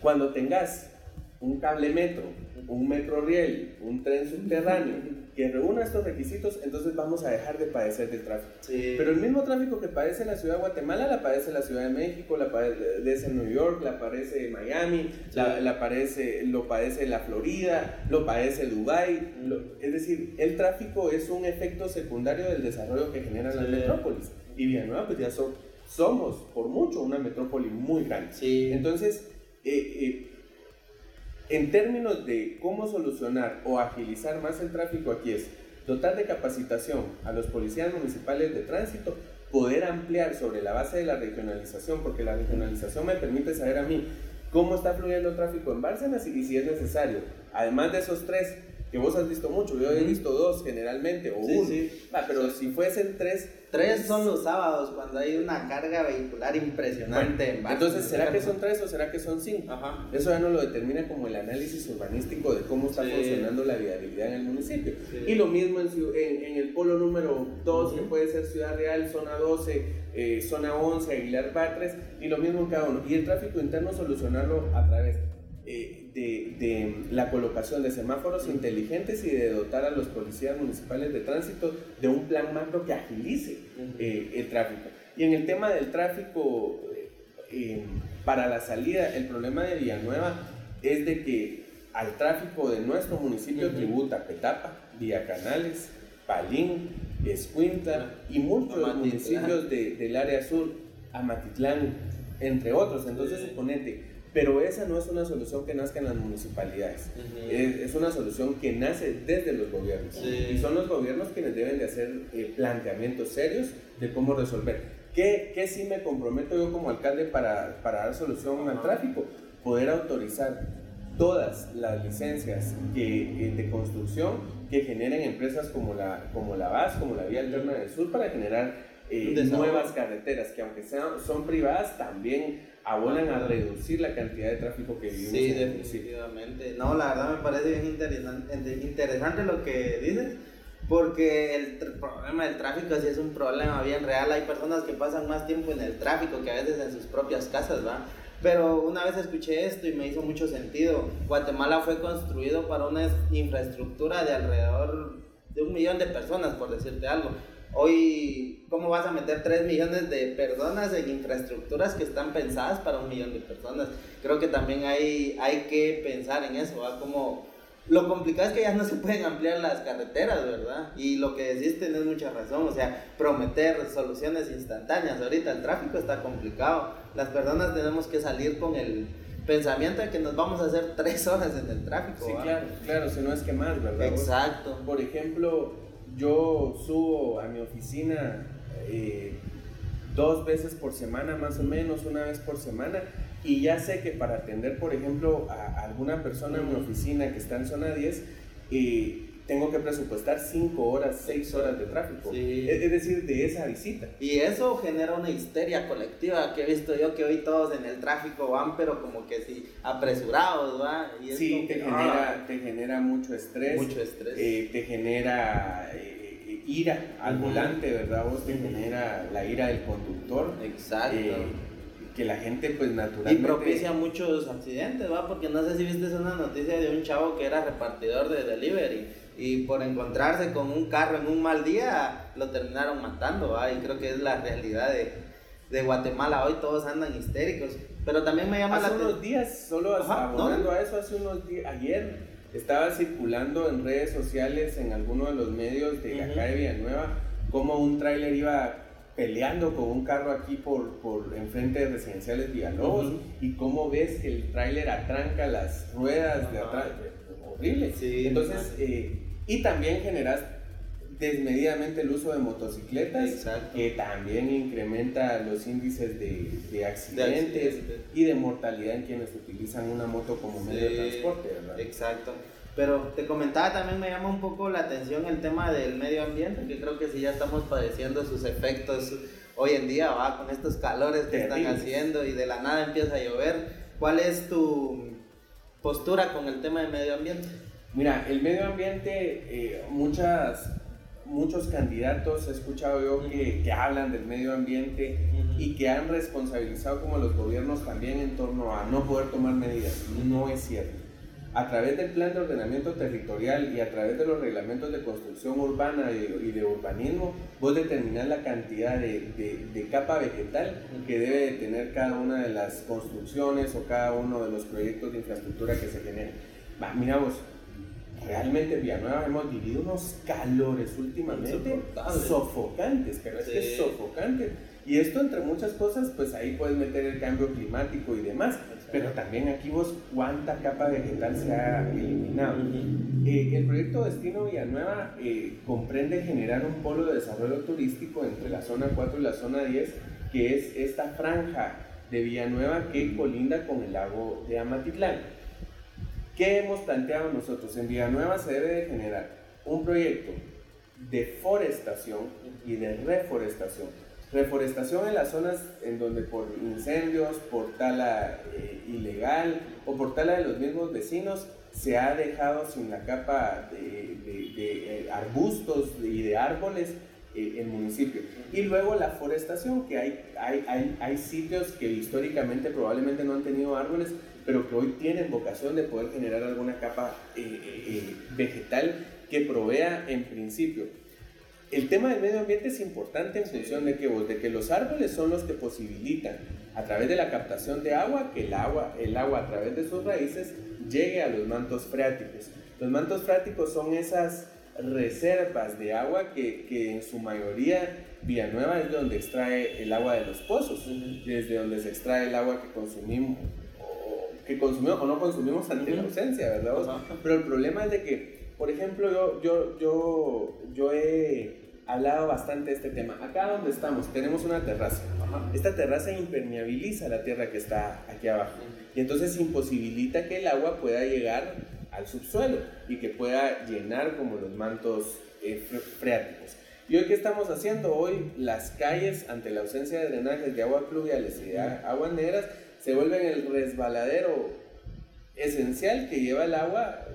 Cuando tengas un cable metro, un metro riel, un tren subterráneo que reúna estos requisitos, entonces vamos a dejar de padecer del tráfico. Sí. Pero el mismo tráfico que padece la ciudad de Guatemala, la padece la ciudad de México, la padece New York, la padece Miami, la, la padece, lo padece la Florida, lo padece Dubai. lo- es decir, el tráfico es un efecto secundario del desarrollo que generan las Sí. metrópolis. Y Villanueva, pues ya so- somos, por mucho, una metrópoli muy grande. Sí. Entonces, eh, eh, en términos de cómo solucionar o agilizar más el tráfico aquí es dotar de capacitación a los policías municipales de tránsito, poder ampliar sobre la base de la regionalización, porque la regionalización me permite saber a mí cómo está fluyendo el tráfico en Bárcenas y si es necesario. Además de esos tres, que vos has visto mucho, yo he visto dos generalmente, o Sí, uno. sí. Ah, pero si fuesen tres, Tres son los sábados, cuando hay una carga vehicular impresionante en Bárcenas, entonces, ¿será que son tres o será que son cinco? Ajá. Eso ya no lo determina como el análisis urbanístico de cómo está Sí. funcionando la viabilidad en el municipio. Sí. Y lo mismo en, en- en el polo número 2, que puede ser Ciudad Real, zona 12, eh, zona 11, Aguilar Batres, y lo mismo en cada uno. Y el tráfico interno solucionarlo a través eh, de, de la colocación de semáforos inteligentes y de dotar a los policías municipales de tránsito de un plan macro que agilice eh, el tráfico. Y en el tema del tráfico, eh, para la salida, el problema de Villanueva es de que al tráfico de nuestro municipio tributa Petapa, Villa Canales, Palín, Escuintla y muchos Amatitlán. municipios de- del área sur, Amatitlán, entre otros. Entonces, suponete, pero esa no es una solución que nazca en las municipalidades. Ujú. Es, es una solución que nace desde los gobiernos. Sí. Y son los gobiernos quienes deben de hacer eh, planteamientos serios de cómo resolver. ¿Qué, ¿Qué sí me comprometo yo como alcalde para, para dar solución al tráfico? Poder autorizar todas las licencias que, eh, de construcción que generen empresas como la, como la VAS, como la Vía Alterna del Sur, para generar eh, nuevas carreteras que aunque sean, son privadas, también abonan a reducir la cantidad de tráfico que vivimos Sí, definitivamente. No, la verdad me parece bien interesante, interesante lo que dices, porque el problema del tráfico sí es un problema bien real. Hay personas que pasan más tiempo en el tráfico que a veces en sus propias casas, ¿va? Pero una vez escuché esto y me hizo mucho sentido. Guatemala fue construido para una infraestructura de alrededor de un millón de personas, por decirte algo. Hoy, ¿cómo vas a meter 3 millones de personas en infraestructuras que están pensadas para un millón de personas? Creo que también hay, hay que pensar en eso, ¿va? Como lo complicado es que ya no se pueden ampliar las carreteras, ¿verdad? Y lo que decís tenés mucha razón, o sea, prometer soluciones instantáneas. Ahorita el tráfico está complicado. Las personas tenemos que salir con el pensamiento de que nos vamos a hacer tres horas en el tráfico. Sí, claro, claro, si no es que más, ¿verdad? Exacto. Por ejemplo, yo subo a mi oficina eh, dos veces por semana, más o menos, una vez por semana, y ya sé que para atender, por ejemplo, a, alguna persona en mi oficina que está en zona 10, eh, tengo que presupuestar 5 horas, 6 horas de tráfico. Sí. Es, decir, de esa visita. Y eso genera una histeria colectiva que he visto yo que hoy todos en el tráfico van, pero como que sí, apresurados, ¿va? Y Sí, te que, genera, te genera mucho ah, estrés. mucho estrés. eh, te genera eh, eh, ira al Ujú. volante, ¿verdad? Vos te genera la ira del conductor. Exacto. eh, que la gente pues y naturalmente... propicia muchos accidentes, ¿va? Porque no sé si viste una noticia de un chavo que era repartidor de delivery y por encontrarse con un carro en un mal día lo terminaron matando, ¿va? Y creo que es la realidad de, de Guatemala hoy, todos andan histéricos. Pero también me llama Hace la unos atención. días, solo Ajá, abonando ¿no? a eso, hace unos días, ayer estaba circulando en redes sociales, en alguno de los medios de Ujú. acá de Villanueva, como un tráiler iba peleando con un carro aquí por, por enfrente de residenciales Villalobos Ujú. y cómo ves que el tráiler atranca las ruedas de Ajá. atrás, horrible. Sí, Entonces, eh, y también generas desmedidamente el uso de motocicletas, Exacto. que también incrementa los índices de, de accidentes accidentes. y de mortalidad en quienes utilizan una moto como medio de Sí, transporte, ¿verdad? Exacto. Pero te comentaba también, me llama un poco la atención el tema del medio ambiente, que creo que sí ya estamos padeciendo sus efectos hoy en día, va, con estos calores que están Terribles. haciendo y de la nada empieza a llover. ¿Cuál es tu postura con el tema del medio ambiente? Mira, el medio ambiente, eh, muchas, muchos candidatos he escuchado yo que, que hablan del medio ambiente y que han responsabilizado como los gobiernos también en torno a no poder tomar medidas. No es cierto. A través del plan de ordenamiento territorial y a través de los reglamentos de construcción urbana y, y de urbanismo, vos determinás la cantidad de, de- de capa vegetal que debe de tener cada una de las construcciones o cada uno de los proyectos de infraestructura que se generen. Va, mira vos, realmente en Villanueva hemos vivido unos calores últimamente sofocantes, pero es que sofocantes. Y esto, entre muchas cosas, pues ahí puedes meter el cambio climático y demás, pero también aquí vos cuánta capa vegetal se ha eliminado. Eh, el proyecto Destino Villanueva eh, comprende generar un polo de desarrollo turístico entre la zona 4 y la zona 10, que es esta franja de Villanueva que colinda con el lago de Amatitlán. ¿Qué hemos planteado nosotros? En Villanueva se debe de generar un proyecto de forestación y de reforestación. Reforestación en las zonas en donde por incendios, por tala eh, ilegal o por tala de los mismos vecinos se ha dejado sin la capa de, eh, arbustos y de árboles eh, el municipio. Y luego la forestación, que hay, hay, hay, hay sitios que históricamente probablemente no han tenido árboles, pero que hoy tienen vocación de poder generar alguna capa vegetal que provea en principio. El tema del medio ambiente es importante en función de que, de que los árboles son los que posibilitan a través de la captación de agua que el agua, el agua a través de sus raíces llegue a los mantos freáticos. Los mantos freáticos son esas reservas de agua que, que en su mayoría Villanueva es donde extrae el agua de los pozos, desde donde se extrae el agua que consumimos que consumimos o no consumimos ante la ausencia, ¿verdad? Pero el problema es de que por ejemplo, yo, yo, yo, yo he hablado bastante de este tema. Acá donde estamos tenemos una terraza. Esta terraza impermeabiliza la tierra que está aquí abajo. Y entonces imposibilita que el agua pueda llegar al subsuelo y que pueda llenar como los mantos eh, freáticos. ¿Y hoy qué estamos haciendo? Hoy las calles, ante la ausencia de drenajes de agua pluviales y de aguas negras, se vuelven el resbaladero esencial que lleva el agua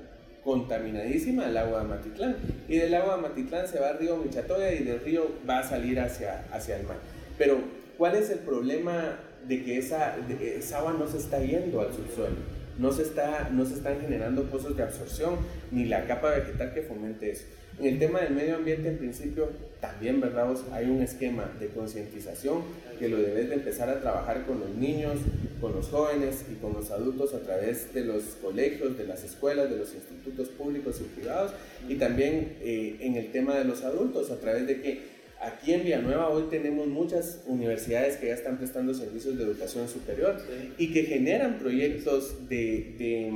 contaminadísima el agua de Matitlán. Y del agua de Matitlán se va al río Michatoya y del río va a salir hacia, hacia el mar. Pero, ¿cuál es el problema de que esa, esa agua no se está yendo al subsuelo? No se, está, no se están generando pozos de absorción ni la capa vegetal que fomente eso. En el tema del medio ambiente, en principio, también, ¿verdad? Hay un esquema de concientización que lo debes de empezar a trabajar con los niños, con los jóvenes y con los adultos a través de los colegios, de las escuelas, de los institutos públicos y privados, y también eh, en el tema de los adultos, a través de que aquí en Villanueva hoy tenemos muchas universidades que ya están prestando servicios de educación superior y que generan proyectos de, de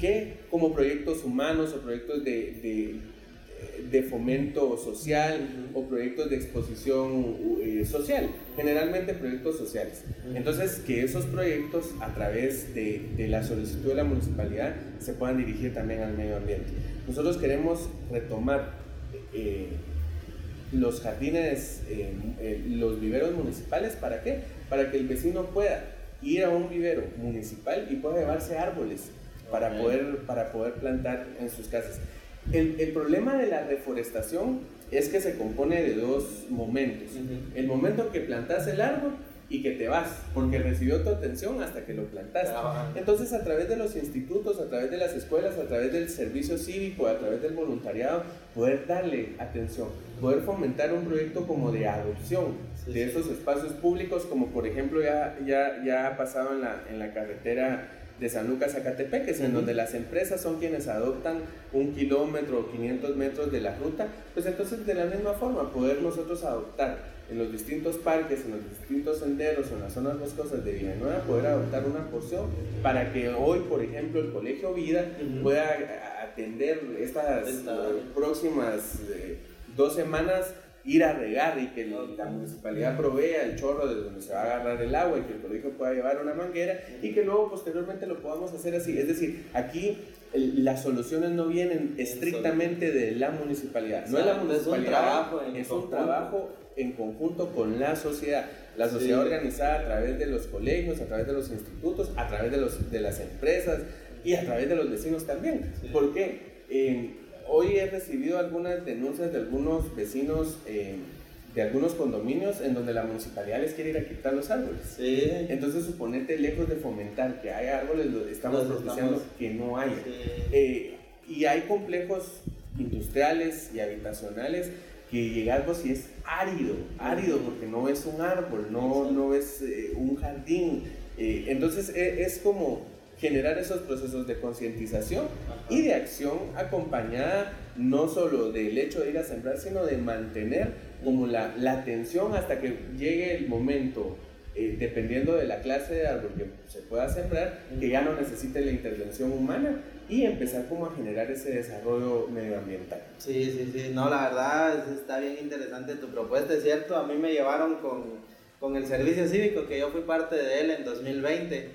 que como proyectos humanos o proyectos de, de, fomento social o proyectos de exposición eh, social, generalmente proyectos sociales. Entonces, que esos proyectos a través de, la solicitud de la municipalidad se puedan dirigir también al medio ambiente. Nosotros queremos retomar eh, los jardines, eh, los viveros municipales, ¿para qué? Para que el vecino pueda ir a un vivero municipal y pueda llevarse árboles para, poder, para poder plantar en sus casas. El, el, problema de la reforestación es que se compone de dos momentos. El momento que plantas el árbol y que te vas, porque recibió tu atención hasta que lo plantaste. Entonces, a través de los institutos, a través de las escuelas, a través del servicio cívico, a través del voluntariado, poder darle atención, poder fomentar un proyecto como de adopción de esos espacios públicos, como por ejemplo ya, ya, ya ha pasado en la, en la carretera de San Lucas a Catepeques, en donde las empresas son quienes adoptan un kilómetro o 500 metros de la ruta, pues entonces de la misma forma poder nosotros adoptar en los distintos parques, en los distintos senderos en las zonas boscosas de Villanueva, poder adoptar una porción para que hoy, por ejemplo, el Colegio Vida pueda atender estas próximas eh, dos semanas ir a regar y que la municipalidad provea el chorro de donde se va a agarrar el agua y que el colegio pueda llevar una manguera y que luego posteriormente lo podamos hacer así. Es decir, aquí las soluciones no vienen estrictamente de la municipalidad. No es la municipalidad, es un trabajo en conjunto con la sociedad. La sociedad organizada a través de los colegios, a través de los institutos, a través de, los, de las empresas y a través de los vecinos también. ¿Por qué? Eh, hoy he recibido algunas denuncias de algunos vecinos eh, de algunos condominios en donde la municipalidad les quiere ir a quitar los árboles. Sí. Entonces, suponete, lejos de fomentar que haya árboles, estamos propiciando que no haya. Eh, y hay complejos industriales y habitacionales que llegamos y es árido, árido porque no es un árbol, no, no es eh, un jardín. entonces, e, es como generar esos procesos de concientización y de acción acompañada no solo del hecho de ir a sembrar, sino de mantener como la, la atención hasta que llegue el momento, eh, dependiendo de la clase de árbol que se pueda sembrar, que ya no necesite la intervención humana y empezar como a generar ese desarrollo medioambiental. Sí, sí, sí, no, la verdad está bien interesante tu propuesta, es cierto, a mí me llevaron con, con el servicio cívico, que yo fui parte de él en 2020,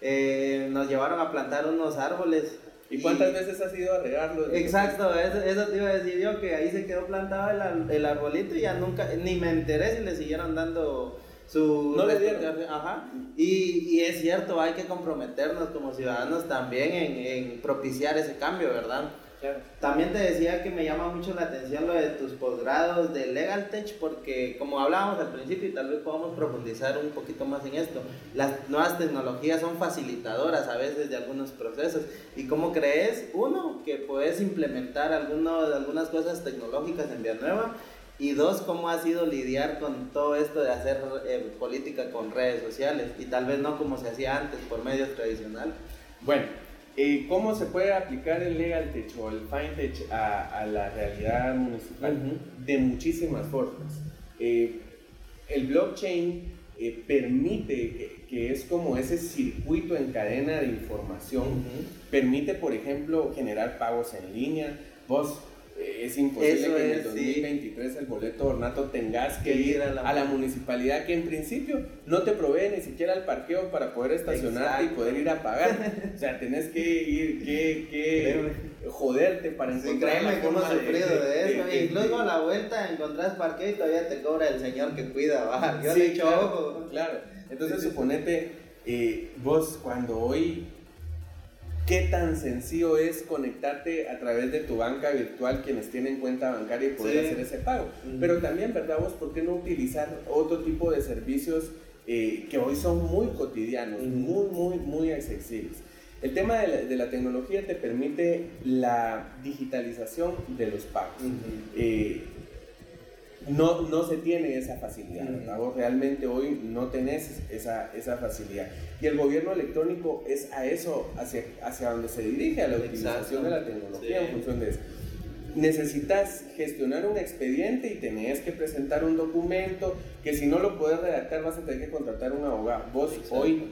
eh, nos llevaron a plantar unos árboles. ¿Y cuántas veces has ido a regarlo? Exacto, eso, eso, te iba a decir yo, que ahí se quedó plantado el, el arbolito y ya nunca, ni me enteré si le siguieron dando su... No le dieron. Ajá. Y, y, es cierto, hay que comprometernos como ciudadanos también en, en propiciar ese cambio, ¿verdad? Claro. También te decía que me llama mucho la atención lo de tus posgrados de Legal Tech porque como hablábamos al principio y tal vez podamos profundizar un poquito más en esto, las nuevas tecnologías son facilitadoras a veces de algunos procesos y cómo crees, uno, que puedes implementar alguno, algunas cosas tecnológicas en Villanueva y dos, cómo ha sido lidiar con todo esto de hacer eh, política con redes sociales y tal vez no como se hacía antes por medios tradicionales. Bueno, eh, ¿cómo se puede aplicar el Legal Tech o el FineTech a, a la realidad municipal? Uh -huh. De muchísimas formas. Eh, el blockchain eh, permite, que, que, es como ese circuito en cadena de información, uh -huh. permite, por ejemplo, generar pagos en línea. Vos es imposible Eso que en el 2023 el boleto ornato tengas que ir a la, a la, municipalidad que en principio no te provee ni siquiera el parqueo para poder estacionarte y poder ir a pagar. o sea, tenés que ir, que, que joderte para encontrar sí, la forma de, sufrido de, de, eso. de, Incluso a la vuelta encontrás parqueo y todavía te cobra el señor que cuida, ¿va? Yo sí, le he hecho claro, ojo. Claro. Entonces, suponete, eh, vos cuando hoy qué tan sencillo es conectarte a través de tu banca virtual quienes tienen cuenta bancaria y poder sí. hacer ese pago. Uh -huh. Pero también, ¿verdad vos? ¿Por qué no utilizar otro tipo de servicios eh, que hoy son muy cotidianos, uh -huh. muy, muy, muy accesibles? El tema de la, de la, tecnología te permite la digitalización de los pagos. Uh -huh. eh, no, no se tiene esa facilidad, ¿verdad? Vos realmente hoy no tenés esa, esa facilidad. Y el gobierno electrónico es a eso, hacia, hacia donde se dirige, a la utilización de la tecnología sí. en función de eso. Necesitas gestionar un expediente y tenés que presentar un documento que si no lo puedes redactar vas a tener que contratar un abogado. Vos Exacto. hoy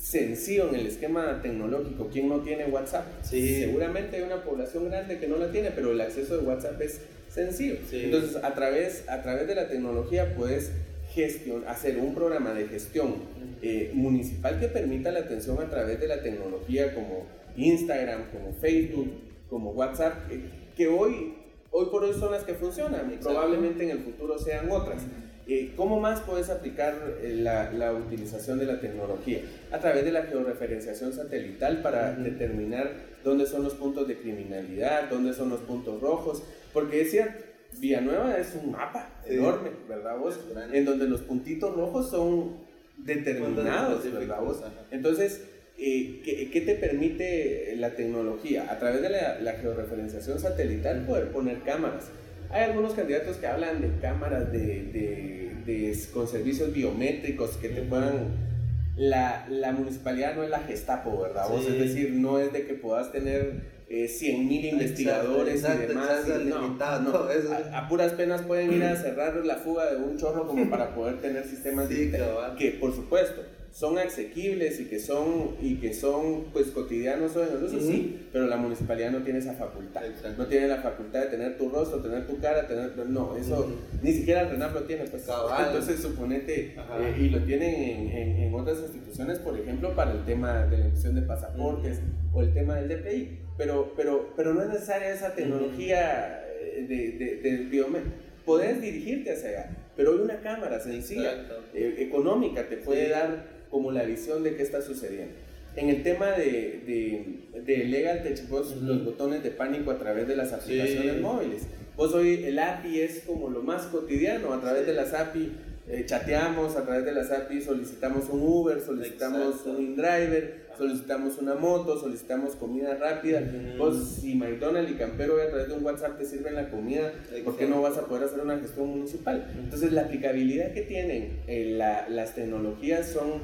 sencillo en el esquema tecnológico. ¿Quién no tiene WhatsApp? Sí. Seguramente hay una población grande que no la tiene, pero el acceso de WhatsApp es sencillo. Sí. Entonces, a través, a través de la tecnología puedes gestión, hacer un programa de gestión eh, municipal que permita la atención a través de la tecnología como Instagram, como Facebook, como WhatsApp, eh, que hoy, hoy por hoy son las que funcionan. Exacto. Probablemente en el futuro sean otras. Eh, ¿Cómo más puedes aplicar eh, la, la, utilización de la tecnología? A través de la georreferenciación satelital para uh -huh. determinar dónde son los puntos de criminalidad, dónde son los puntos rojos, porque es cierto, Villanueva es un mapa sí. enorme, ¿verdad vos? En donde los puntitos rojos son determinados, ¿verdad vos? Entonces, eh, ¿qué, ¿qué, te permite la tecnología? A través de la, la georreferenciación satelital poder poner cámaras. Hay algunos candidatos que hablan de cámaras de, de, de, con servicios biométricos que te puedan... La, la, municipalidad no es la Gestapo, ¿verdad? Sí. Vos, es decir, no es de que puedas tener eh, 100 mil investigadores exacto, y demás. Exacto, y no, limitado, no, todo eso. A, a, puras penas pueden ir a cerrar la fuga de un chorro como para poder tener sistemas sí, digitales. Que, por supuesto, son asequibles y que son, y que son pues cotidianos o en el uso, uh -huh. sí, pero la municipalidad no tiene esa facultad. Exacto. No tiene la facultad de tener tu rostro, tener tu cara, tener... No, eso uh -huh. ni siquiera el RENAP lo tiene. Pues, Cabal. Entonces, suponete, eh, y lo tienen en, en, en, otras instituciones, por ejemplo, para el tema de la emisión de pasaportes uh -huh. o el tema del DPI, pero, pero, pero no es necesaria esa tecnología de, de, de, de biométrica. Podés dirigirte hacia allá, pero hay una cámara sencilla, eh, económica, te puede sí. dar como la visión de qué está sucediendo. En el tema de, de, de Legal Tech, vos, uh -huh. los botones de pánico a través de las aplicaciones sí. móviles. Vos hoy el API es como lo más cotidiano, a través sí. de las API eh, chateamos, a través de las API solicitamos un Uber, solicitamos Exacto. un InDriver, solicitamos una moto, solicitamos comida rápida. Uh -huh. Vos, si McDonald's y Campero a través de un WhatsApp te sirven la comida. ¿por qué no vas a poder hacer una gestión municipal? Entonces, la aplicabilidad que tienen eh, la, las tecnologías son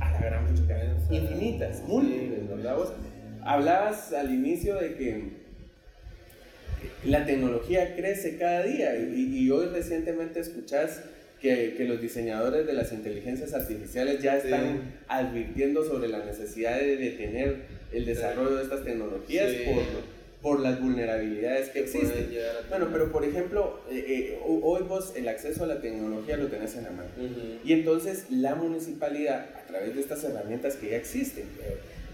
a la gran infinitas, múltiples, ¿verdad? Vos hablabas al inicio de que la tecnología crece cada día y, y hoy recientemente escuchás que, que, los diseñadores de las inteligencias artificiales ya están sí. advirtiendo sobre la necesidad de detener el desarrollo de estas tecnologías Sí. por, por las vulnerabilidades que existen. Bueno, pero por ejemplo, eh, eh, hoy vos el acceso a la tecnología lo tenés en la mano. Ujú. Y entonces la municipalidad, a través de estas herramientas que ya existen,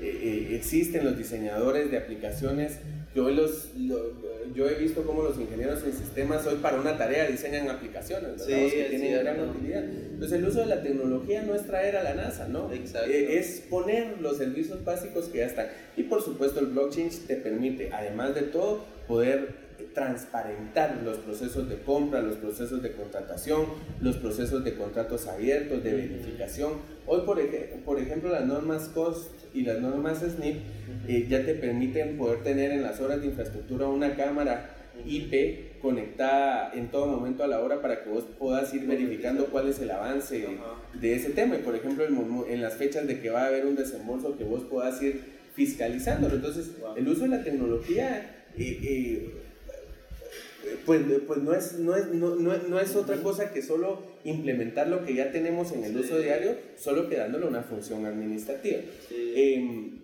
eh, eh, existen los diseñadores de aplicaciones, yo, los, lo- yo he visto cómo los ingenieros en sistemas hoy para una tarea diseñan aplicaciones. Sí, que tienen gran utilidad. Entonces el uso de la tecnología no es traer a la NASA, ¿no? Exacto. Eh, es poner los servicios básicos que ya están. Y por supuesto el blockchain te permite, además de todo, poder transparentar los procesos de compra, los procesos de contratación, los procesos de contratos abiertos, de verificación. Hoy, por, ej- por ejemplo, las normas COST y las normas SNIP eh, ya te permiten poder tener en las horas de infraestructura una cámara IP conectada en todo momento a la hora para que vos puedas ir verificando cuál es el avance de ese tema. Y por ejemplo, en las fechas de que va a haber un desembolso que vos puedas ir fiscalizándolo. Entonces, el uso de la tecnología, eh, eh, pues, pues no, es, no, es, no, no, no es otra cosa que solo implementar lo que ya tenemos en el Sí. uso diario, solo que dándole una función administrativa. Sí. Em,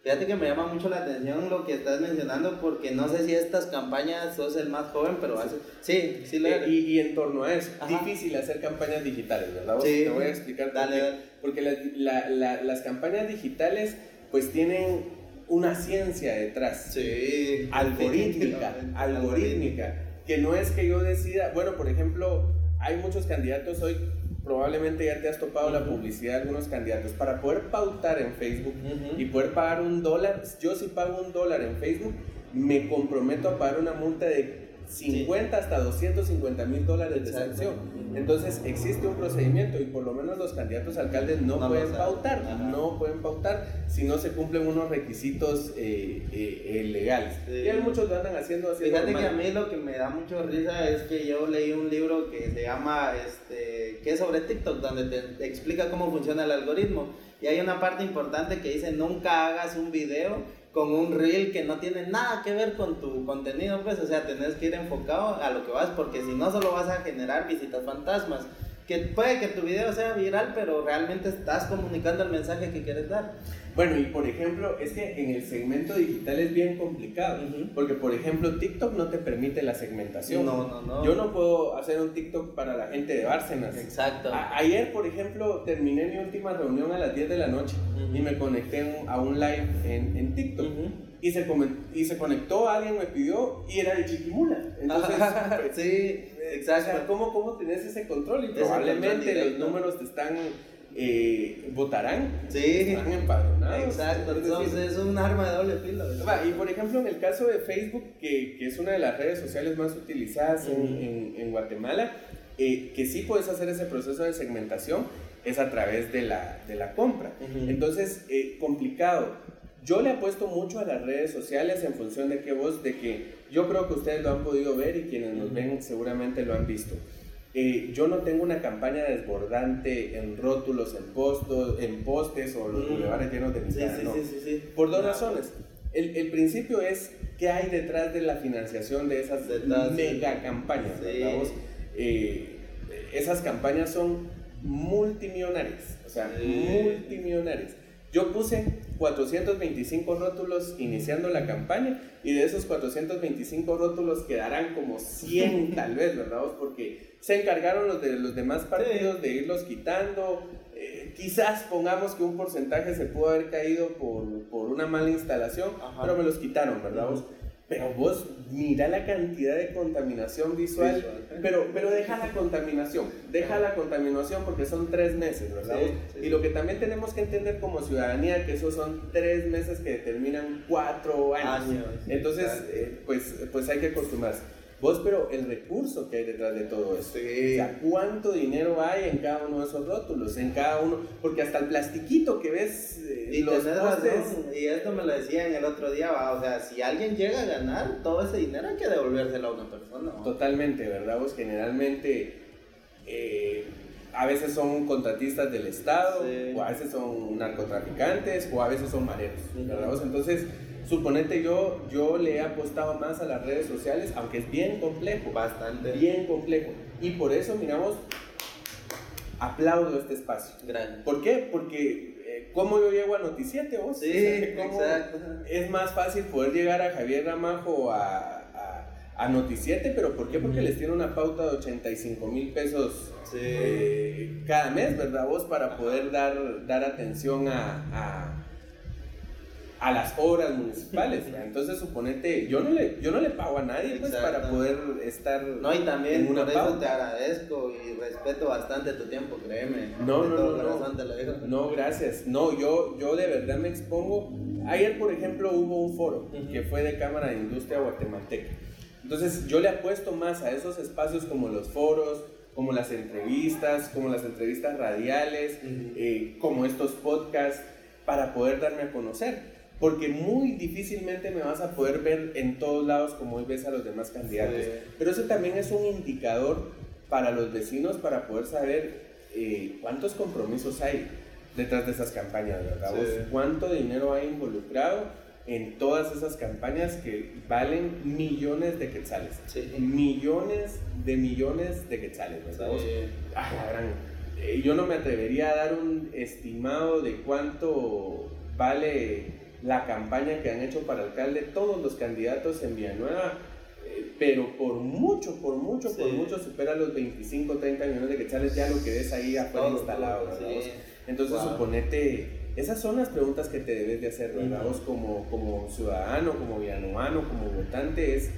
Fíjate que me llama mucho la atención lo que estás mencionando porque no sé si estas campañas sos el más joven, pero hace... Sí, sí lo Eh, y, y en torno a eso, Ajá. difícil hacer campañas digitales, ¿verdad? Vos? Sí. Te voy a explicar por Dale, qué. dale. Porque la- la- las campañas digitales pues tienen una ciencia detrás. Sí. algorítmica, algorítmica, que no es que yo decida, bueno, por ejemplo, hay muchos candidatos hoy, probablemente ya te has topado la publicidad de algunos candidatos, para poder pautar en Facebook y poder pagar un dólar, yo si pago un dólar en Facebook, me comprometo a pagar una multa de 50 hasta 250 mil dólares de sanción. Entonces existe un procedimiento y por lo menos los candidatos a alcaldes no, No pueden pautar, Ajá. no pueden pautar si no se cumplen unos requisitos eh, eh, eh, legales. Sí. Y hay muchos lo andan haciendo así. Fíjate que normal. a mí lo que me da mucho risa es que yo leí un libro que se llama, este, que es sobre TikTok, donde te, te explica cómo funciona el algoritmo. Y hay una parte importante que dice, nunca hagas un video con un reel que no tiene nada que ver con tu contenido, pues, o sea, tenés que ir enfocado a lo que vas, porque si no, solo vas a generar visitas fantasmas. Que puede que tu video sea viral, pero realmente estás comunicando el mensaje que quieres dar. Bueno, y por ejemplo, es que en el segmento digital es bien complicado, Ujú. porque por ejemplo TikTok no te permite la segmentación. No, no, no. Yo no puedo hacer un TikTok para la gente de Bárcenas. Exacto. A- ayer, por ejemplo, terminé mi última reunión a las 10 de la noche Ujú. y me conecté a un live en, en TikTok. Ujú. Y se, y se conectó, alguien me pidió y era de Chiquimula. Entonces, sí, o sea, exacto. ¿cómo, ¿cómo tenés ese control? Y probablemente los números te están, eh, votarán, Sí, están empadronados. exacto. Entonces es un arma de doble filo. ¿verdad? Y por ejemplo, en el caso de Facebook, que, que es una de las redes sociales más utilizadas en, en- en Guatemala, eh, que sí puedes hacer ese proceso de segmentación, es a través de la, de la compra. Ujú. Entonces, eh, complicado. Yo le apuesto mucho a las redes sociales en función de que vos, de que yo creo que ustedes lo han podido ver y quienes nos Ujú. ven seguramente lo han visto. Eh, yo no tengo una campaña desbordante en rótulos, en, postos, en postes o los Ujú. bulevares llenos de mitad, sí, no. sí, sí. Por dos razones. El, el principio es qué hay detrás de la financiación de esas Detrás, mega campañas. Eh, esas campañas son multimillonarias. O sea, multimillonarias. Yo puse 425 rótulos iniciando la campaña y de esos 425 rótulos quedarán como 100 tal vez, ¿verdad? Porque se encargaron los de los demás partidos de irlos quitando. Eh, quizás pongamos que un porcentaje se pudo haber caído por, por una mala instalación, Ajá. pero me los quitaron, ¿verdad? vos? Pero vos mira la cantidad de contaminación visual, Visual. pero, pero deja la contaminación, deja la contaminación porque son tres meses, ¿verdad? Sí, sí, y sí. lo que también tenemos que entender como ciudadanía, que esos son tres meses que determinan cuatro años. Años, Entonces, exacto. eh, pues, pues hay que acostumbrarse. Vos, pero el recurso que hay detrás de todo esto. Sí. O sea, ¿cuánto dinero hay en cada uno de esos rótulos? En cada uno, porque hasta el plastiquito que ves, eh, Y los postes, y esto me lo decían el otro día, va, o sea, si alguien llega a ganar, todo ese dinero hay que devolvérselo a una persona. ¿va? Totalmente, ¿verdad? Vos generalmente eh, a veces son contratistas del Estado, Sí. o a veces son narcotraficantes, o a veces son mareros, ¿verdad? vos? Entonces, suponete yo, yo le he apostado más a las redes sociales, aunque es bien complejo, Bastante. bien complejo. Y por eso, miramos, aplaudo este espacio. Grande. ¿Por qué? Porque, eh, ¿cómo yo llego a Noticiete vos? Sí, O sea, ¿cómo exacto. Es más fácil poder llegar a Javier Ramajo a, a, a Noticiete, pero ¿por qué? Porque les tiene una pauta de 85 mil pesos Sí. eh, cada mes, ¿verdad? Vos para poder dar, dar atención a, a, a las obras municipales. ¿verdad? Entonces, suponete, yo no le, yo no le pago a nadie pues, para poder estar... No, y también por eso pauta. te agradezco y respeto bastante tu tiempo, créeme. No, no, no, no. digo. No, gracias. No, yo, yo de verdad me expongo. Ayer, por ejemplo, hubo un foro que fue de Cámara de Industria Guatemalteca. Entonces, yo le apuesto más a esos espacios como los foros, como las entrevistas, como las entrevistas radiales, eh, como estos podcasts, para poder darme a conocer. Porque muy difícilmente me vas a poder ver en todos lados como hoy ves a los demás candidatos. Sí. Pero eso también es un indicador para los vecinos para poder saber eh, cuántos compromisos hay detrás de esas campañas, ¿verdad? Sí. ¿Cuánto dinero hay involucrado en todas esas campañas que valen millones de quetzales? Sí. Millones de millones de quetzales, ¿verdad? Ah, la gran- eh, yo no me atrevería a dar un estimado de cuánto vale la campaña que han hecho para alcalde todos los candidatos en Villanueva, eh, pero por mucho, por mucho, por mucho supera los 25, 30 millones de quetzales ya lo que ves ahí afuera instalado, ¿verdad? sí. Entonces Wow. suponete, esas son las preguntas que te debes de hacer, ¿verdad? Vos como, como ciudadano, como villanuano, como votante, es...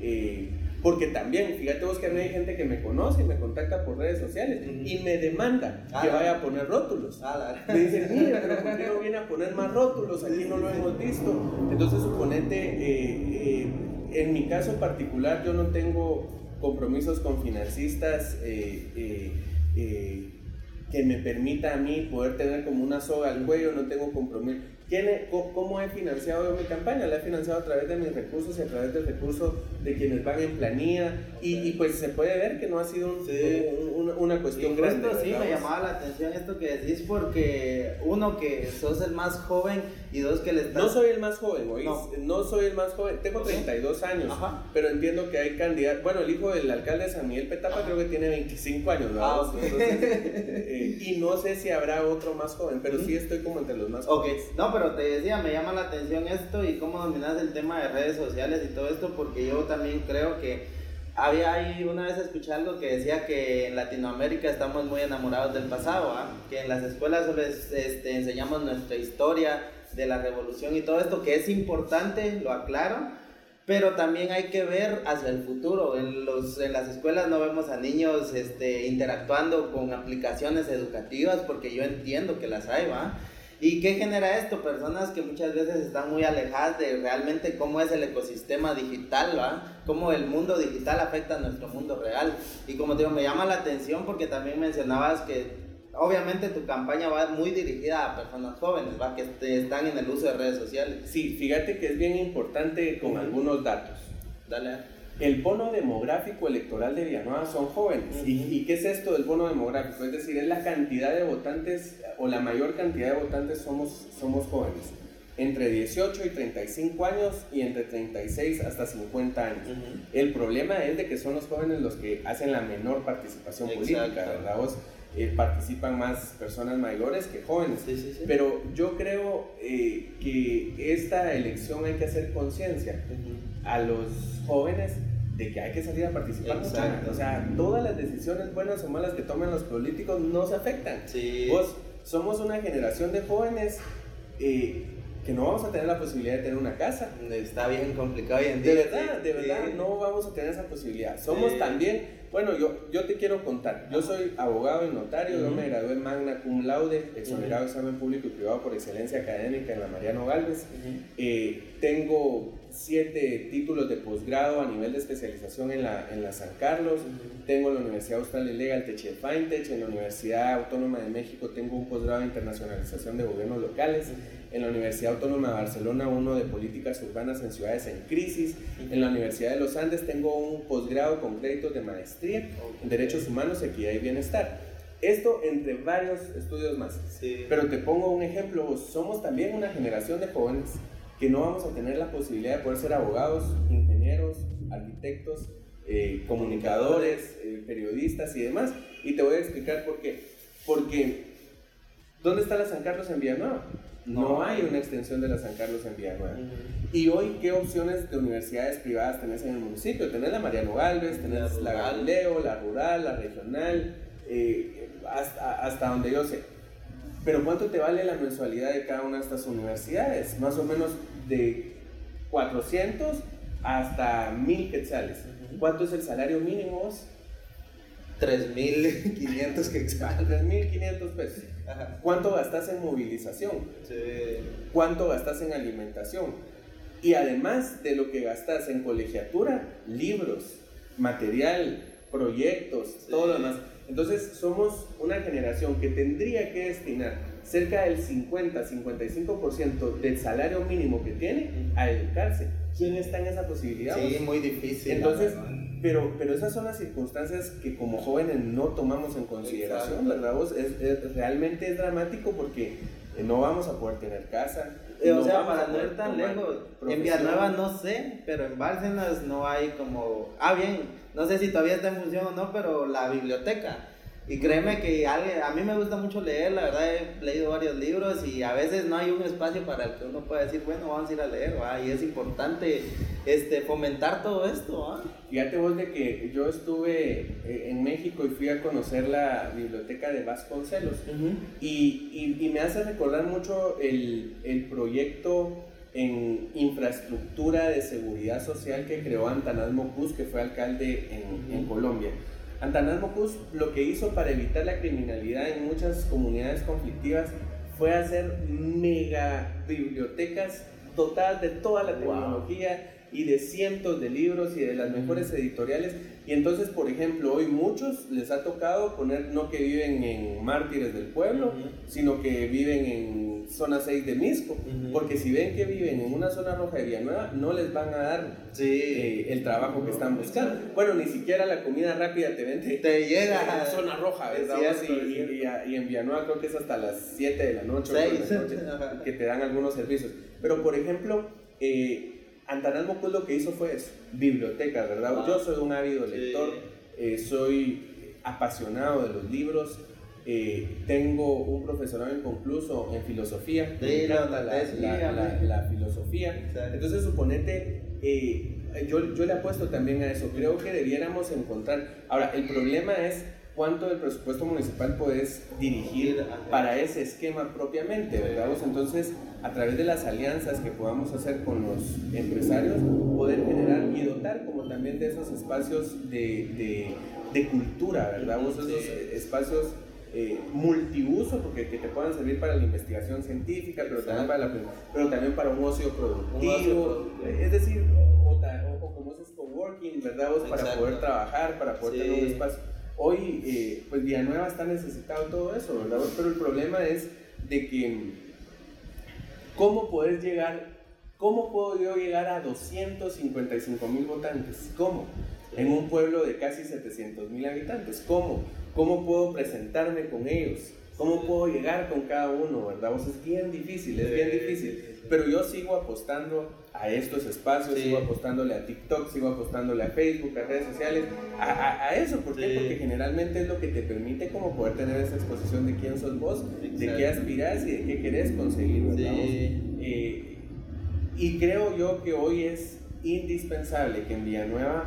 eh, porque también, fíjate vos que a mí hay gente que me conoce, me contacta por redes sociales y me demanda Ah, que vaya a poner rótulos. Ah, Me dicen, mira, pero ¿por qué no viene a poner más rótulos? Aquí no lo hemos visto. Entonces, suponete, eh, eh, en mi caso particular, yo no tengo compromisos con financistas eh, que me permita a mí poder tener como una soga al cuello, no tengo compromiso. ¿Quién ¿Cómo he financiado yo mi campaña? La he financiado a través de mis recursos y a través del recurso de quienes van en planilla y, y pues se puede ver que no ha sido un- Sí. un- una, una Y cuestión justo grande. sí me llamaba la atención esto que decís porque uno que sos el más joven y dos que le estás... No soy el más joven, ¿oís? No. No. soy el más joven, tengo Ok. 32 años, Ajá. pero entiendo que hay candidatos, bueno, el hijo del alcalde de San Miguel Petapa creo que tiene 25 años. Ah, ok. Entonces, eh, y no sé si habrá otro más joven, pero sí estoy como entre los más jóvenes. no, pero te decía, me llama la atención esto y cómo dominas el tema de redes sociales y todo esto, porque yo también creo que había ahí una vez escuché algo que decía que en Latinoamérica estamos muy enamorados del pasado, ¿ah? que en las escuelas solo es- este, enseñamos nuestra historia de la revolución y todo esto, que es importante, lo aclaro, pero también hay que ver hacia el futuro. En, los, en las escuelas no vemos a niños este, interactuando con aplicaciones educativas, porque yo entiendo que las hay, ¿va? ¿Y qué genera esto? Personas que muchas veces están muy alejadas de realmente cómo es el ecosistema digital, ¿va? Cómo el mundo digital afecta a nuestro mundo real. Y como te digo, me llama la atención porque también mencionabas que obviamente tu campaña va muy dirigida a personas jóvenes, ¿va? Que están en el uso de redes sociales. Sí, fíjate que es bien importante con algunos datos. Dale. El bono demográfico electoral de Villanueva son jóvenes. ¿Y, Ujú. y qué es esto del bono demográfico? Es decir, es la cantidad de votantes o la mayor cantidad de votantes somos, somos jóvenes. Entre 18 y 35 años y entre 36 hasta 50 años. El problema es de que son los jóvenes los que hacen la menor participación política, Exacto. ¿verdad? Vos, eh, participan más personas mayores que jóvenes. Sí, sí, sí. Pero yo creo eh, que esta elección hay que hacer conciencia a los jóvenes de que hay que salir a participar. Exacto. O sea, todas las decisiones buenas o malas que tomen los políticos nos afectan. Sí. Vos, somos una generación de jóvenes eh, que no vamos a tener la posibilidad de tener una casa. Está bien complicado hoy en De día. verdad, sí, de verdad, sí. no vamos a tener esa posibilidad. Somos Sí. también, bueno, yo, yo te quiero contar, yo soy abogado y notario, yo Ujú. me gradué magna cum laude, exonerado de examen público y privado por excelencia académica en la Mariano Galvez. Ujú. Eh, tengo siete títulos de posgrado a nivel de especialización en la, en la San Carlos. Tengo en la Universidad Austral de Legal Teche Fintech. En la Universidad Autónoma de México tengo un posgrado de internacionalización de gobiernos locales. En la Universidad Autónoma de Barcelona uno de políticas urbanas en ciudades en crisis. En la Universidad de los Andes tengo un posgrado con créditos de maestría en derechos humanos, equidad y bienestar. Esto entre varios estudios más. Sí. Pero te pongo un ejemplo, somos también una generación de jóvenes que no vamos a tener la posibilidad de poder ser abogados, ingenieros, arquitectos, eh, comunicadores, eh, periodistas y demás. Y te voy a explicar por qué. Porque, ¿dónde está la San Carlos en Villanueva? No, hay una extensión de la San Carlos en Villanueva. Y hoy, ¿qué opciones de universidades privadas tenés en el municipio? Tenés la Mariano Galvez, tenés La la. Galileo, la rural, la regional, eh, hasta, hasta donde yo sé. Pero ¿cuánto te vale la mensualidad de cada una de estas universidades? Más o menos de 400 hasta 1000 quetzales. ¿Cuánto es el salario mínimo? vos? 3.500 que expan. 3.500 pesos. Ajá. ¿Cuánto gastas en movilización? Sí. cuánto gastas en alimentación. Y además de lo que gastas en colegiatura, libros, material, proyectos, todo lo demás. Entonces somos una generación que tendría que destinar cerca del 50-55% del salario mínimo que tiene a educarse. ¿Quién está en esa posibilidad? Sí, muy difícil. Entonces, pero, pero esas son las circunstancias que como jóvenes no tomamos en consideración, Exacto. ¿verdad? vos? Es, es- realmente es dramático porque eh, no vamos a poder tener casa. Eh, o sea, vamos a para no ir tan lejos, en. Villanueva no sé, pero en Bárcenas no hay como... Ah, bien, no sé si todavía está en función o no, pero la biblioteca. Y créeme que alguien- a mí me gusta mucho leer, la verdad he leído varios libros y a veces no hay un espacio para el que uno pueda decir, bueno, vamos a ir a leer, ¿va? y es importante este, fomentar todo esto. ¿va? Fíjate vos de que yo estuve eh, en México y fui a conocer la biblioteca de Vasconcelos. Y, y- y me hace recordar mucho el, el proyecto en infraestructura de seguridad social que creó Antanás Mocus, que fue alcalde en, en Colombia. Antanás Mocus lo que hizo para evitar la criminalidad en muchas comunidades conflictivas fue hacer mega bibliotecas dotadas de toda la tecnología y de cientos de libros y de las mejores editoriales. Y entonces, por ejemplo, hoy muchos les ha tocado poner no que viven en Mártires del Pueblo, sino que viven en zona 6 de Misco. Porque si ven que viven en una zona roja de Villanueva, no les van a dar Sí. eh, el trabajo que están buscando. Bueno, ni siquiera la comida rápida te vende. Te llega en la zona roja, ¿verdad? Sí, y, cierto. y a- y en Villanueva creo que es hasta las 7 de la noche, ocho Seis. de la noche, que te dan algunos servicios. Pero, por ejemplo, eh, Antanás Mocus lo que hizo fue eso, bibliotecas, ¿verdad? Ah. Yo soy un ávido Sí. lector, eh, soy apasionado de los libros, eh, tengo un profesorado inconcluso en filosofía, Sí, me encanta la, la- la- filosofía. Exacto. Entonces, suponete, eh, yo, yo le apuesto también a eso. Creo que debiéramos encontrar. Ahora, el problema es cuánto del presupuesto municipal puedes dirigir para ese esquema propiamente, ¿verdad? Entonces, a través de las alianzas que podamos hacer con los empresarios, poder generar y dotar como también de esos espacios de, de, de cultura, ¿verdad? Vos? Esos espacios eh, multiuso, porque que te puedan servir para la investigación científica, pero también para, la, pero también para un ocio productivo, ocio productivo. eh, es decir, o, ta- o- o como esos coworking, ¿verdad? Vos? Para poder trabajar, para poder Sí. tener un espacio. Hoy, eh, pues Villanueva está necesitado todo eso, ¿verdad? Pero el problema es de que, ¿cómo poder llegar, cómo puedo yo llegar a 255 mil votantes? ¿Cómo? En un pueblo de casi 700 mil habitantes, ¿cómo? ¿Cómo puedo presentarme con ellos? ¿Cómo puedo llegar con cada uno, verdad? Vos es bien difícil, es bien difícil. Pero yo sigo apostando a estos espacios, Sí. sigo apostándole a TikTok, sigo apostándole a Facebook, a redes sociales, a, a- a eso. ¿Por qué? Sí. Porque generalmente es lo que te permite como poder tener esa exposición de quién sos vos, de qué aspirás y de qué querés conseguir, ¿verdad? Sí. Eh, y creo yo que hoy es indispensable que en Villanueva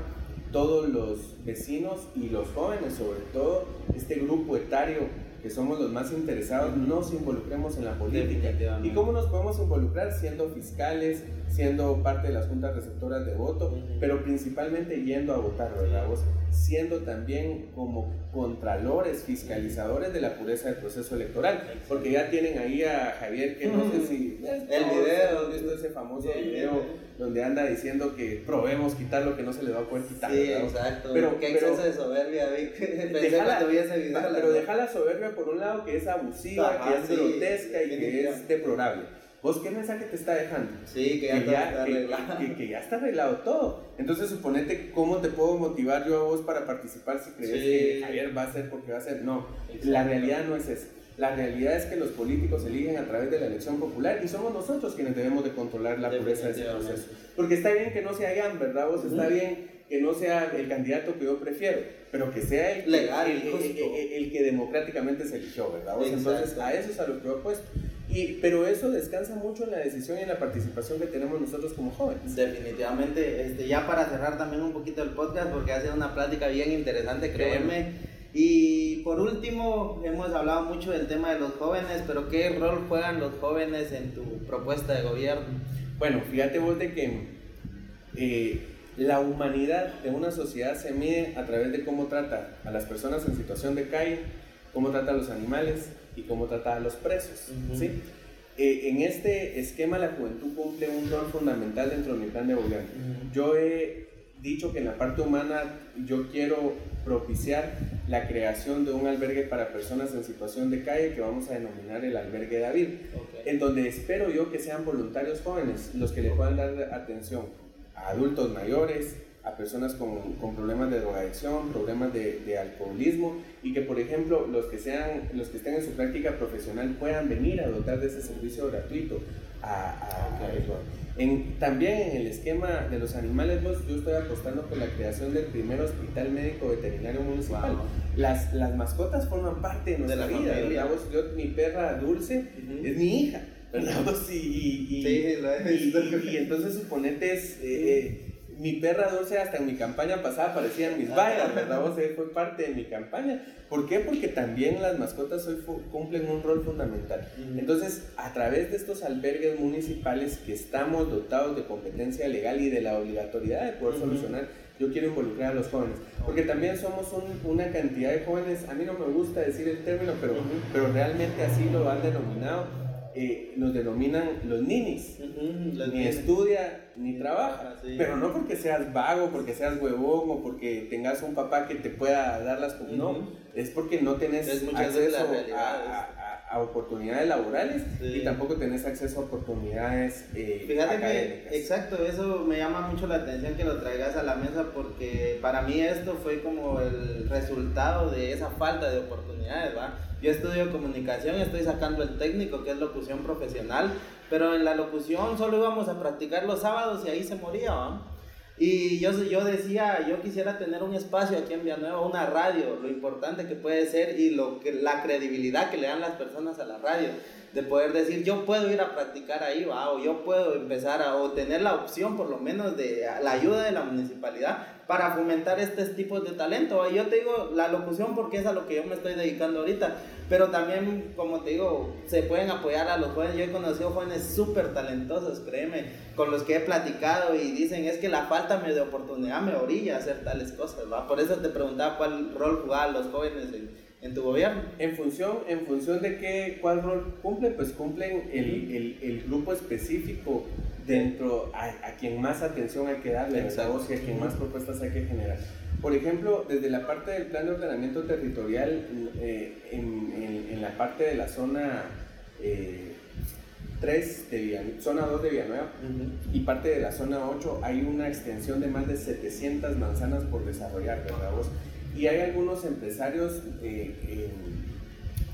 todos los vecinos y los jóvenes, sobre todo este grupo etario que somos los más interesados, nos involucremos en la política. ¿Y cómo nos podemos involucrar? Siendo fiscales, siendo parte de las juntas receptoras de voto, Ujú. pero principalmente yendo a votar, ¿verdad? vos? Siendo también como contralores, fiscalizadores de la pureza del proceso electoral, porque ya tienen ahí a Javier, que no sé si... El video. hemos visto ese famoso Sí, video donde anda diciendo que probemos quitar lo que no se le va a poder quitar. Sí, exacto. Pero- Qué pero- exceso de soberbia, vi. Pensé Deja la- cuando vi ese video. la pero deja la soberbia por un lado que es abusiva, Ajá, que es sí, grotesca y que es deplorable. ¿Vos qué mensaje te está dejando? Sí, que ya, que, ya, está arreglado. que- que ya está arreglado todo. Entonces, suponete cómo te puedo motivar yo a vos para participar si crees Sí. que Javier va a ser porque va a ser. No, la realidad no es esa. La realidad es que los políticos eligen a través de la elección popular y somos nosotros quienes debemos de controlar la pureza de ese proceso. Porque está bien que no sea Jan, ¿verdad? Vos está bien que no sea el candidato que yo prefiero, pero que sea el, Legal, el, el- el- el que democráticamente se eligió, ¿verdad? Vos? Entonces, a eso es a lo que yo apuesto. Y, pero eso descansa mucho en la decisión y en la participación que tenemos nosotros como jóvenes. Definitivamente, este, ya para cerrar también un poquito el podcast, porque ha sido una plática bien interesante, créeme. Y por último, hemos hablado mucho del tema de los jóvenes, pero ¿qué rol juegan los jóvenes en tu propuesta de gobierno? Bueno, fíjate vos de que eh, la humanidad de una sociedad se mide a través de cómo trata a las personas en situación de calle, cómo trata a los animales y cómo trata a los presos. Ujú. ¿sí? Eh, en este esquema la juventud cumple un rol fundamental dentro de mi plan de gobierno. Yo he dicho que en la parte humana yo quiero propiciar la creación de un albergue para personas en situación de calle que vamos a denominar el albergue David en donde espero yo que sean voluntarios jóvenes los que le puedan dar atención a adultos mayores, a personas con, con problemas de drogadicción, problemas de, de alcoholismo y que por ejemplo los que sean los que estén en su práctica profesional puedan venir a dotar de ese servicio gratuito a, a-. En- también en el esquema de los animales vos, yo estoy apostando por la creación del primer hospital médico veterinario municipal. Wow. Las, las mascotas forman parte de nuestra la vida, familia. Vos? Yo, mi perra Dulce Ujú. es mi hija, ¿verdad? Y, y- y- Sí, y entonces suponete, es, eh, eh, mi perra Dulce hasta en mi campaña pasada aparecía en mis vallas, ¿verdad? Vos? Fue parte de mi campaña. ¿Por qué? Porque también las mascotas hoy cumplen un rol fundamental. Entonces, a través de estos albergues municipales que estamos dotados de competencia legal y de la obligatoriedad de poder solucionar, yo quiero involucrar a los jóvenes. Porque también somos un- una cantidad de jóvenes, a mí no me gusta decir el término, pero, pero realmente así lo han denominado. Eh, nos denominan los ninis. Los Ni estudia ni trabaja. Sí. Pero no porque seas vago, porque seas huevón o porque tengas un papá que te pueda dar las... Ujú. No, es porque no tenés acceso a- a oportunidades laborales Sí. y tampoco tenés acceso a oportunidades eh, Fíjate académicas. que, exacto, eso me llama mucho la atención que lo traigas a la mesa porque para mí esto fue como el resultado de esa falta de oportunidades, ¿va? Yo estudio comunicación, estoy sacando el técnico que es locución profesional, pero en la locución solo íbamos a practicar los sábados y ahí se moría, ¿va? Y yo, yo decía, yo quisiera tener un espacio aquí en Villanueva, una radio, lo importante que puede ser y lo que, la credibilidad que le dan las personas a la radio, de poder decir, yo puedo ir a practicar ahí, ¿va? o yo puedo empezar a, o tener la opción por lo menos de la ayuda de la municipalidad para fomentar estos tipos de talento. ¿va? Yo te digo la locución porque es a lo que yo me estoy dedicando ahorita, pero también, como te digo, se pueden apoyar a los jóvenes. Yo he conocido jóvenes súper talentosos, créeme, con los que he platicado y dicen, es que la falta de oportunidad me orilla a hacer tales cosas, ¿va? Por eso te preguntaba cuál rol jugaban los jóvenes en, en tu gobierno. En función, en función de qué, cuál rol cumplen, pues cumplen el, el, el grupo específico dentro a, a quien más atención hay que darle, a quien más propuestas hay que generar. Por ejemplo, desde la parte del plan de ordenamiento territorial, eh, en, en- en la parte de la zona eh, 3 de Villanueva, zona 2 de Villanueva, y parte de la zona 8 hay una extensión de más de 700 manzanas por desarrollar, ¿verdad vos? Y hay algunos empresarios eh,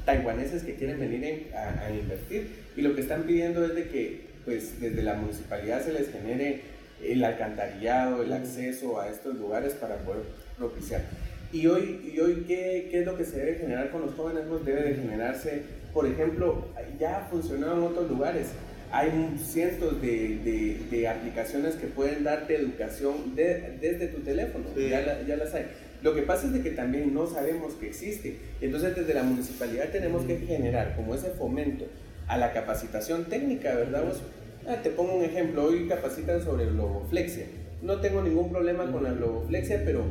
taiwaneses que quieren venir en- a, a invertir y lo que están pidiendo es de que pues desde la municipalidad se les genere el alcantarillado, el acceso a estos lugares para poder propiciar. Y hoy, y hoy ¿qué, ¿qué es lo que se debe generar con los jóvenes? Pues debe de generarse, por ejemplo, ya ha funcionado en otros lugares. Hay cientos de, de- de aplicaciones que pueden darte educación de- desde tu teléfono, Sí. ya, la- ya las hay. Lo que pasa es de que también no sabemos que existe. Entonces desde la municipalidad tenemos que generar como ese fomento a la capacitación técnica, ¿verdad? Vos? Ah, te pongo un ejemplo, hoy capacitan sobre globoflexia. No tengo ningún problema con la globoflexia, pero,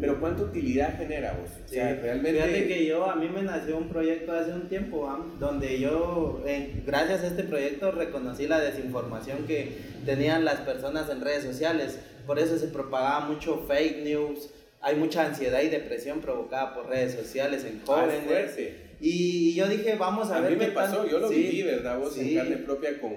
pero ¿cuánta utilidad genera vos? O sea, Sí. realmente... Fíjate que yo, a mí me nació un proyecto hace un tiempo, ¿va? donde yo, eh, gracias a este proyecto, reconocí la desinformación que tenían las personas en redes sociales. Por eso se propagaba mucho fake news. Hay mucha ansiedad y depresión provocada por redes sociales en Ah, es jóvenes. fuerte. y yo dije, vamos a, A ver mí me pasó, yo lo Sí, viví, ¿verdad? Vos sí. en carne propia con,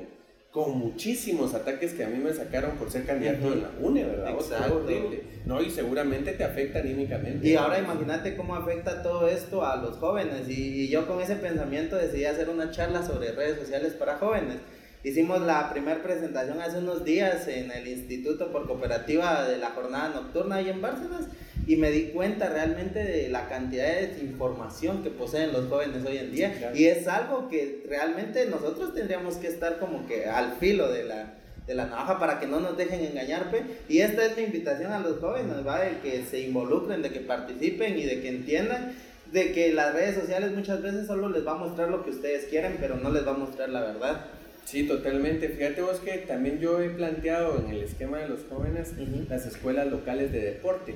con muchísimos ataques que a mí me sacaron por ser candidato en la UNE, ¿verdad? Exacto. horrible. No, y seguramente te afecta anímicamente. Y ahora imagínate cómo afecta todo esto a los jóvenes. Y, yo con ese pensamiento decidí hacer una charla sobre redes sociales para jóvenes. Hicimos la primera presentación hace unos días en el Instituto por Cooperativa de la Jornada Nocturna ahí en Bárcenas y me di cuenta realmente de la cantidad de desinformación que poseen los jóvenes hoy en día. Y es algo que realmente nosotros tendríamos que estar como que al filo de la, de la navaja para que no nos dejen engañar y esta es mi invitación a los jóvenes ¿va? de que se involucren de que participen y de que entiendan de que las redes sociales muchas veces solo les va a mostrar lo que ustedes quieren pero no les va a mostrar la verdad Sí, totalmente. Fíjate vos que también yo he planteado en el esquema de los jóvenes las escuelas locales de deporte.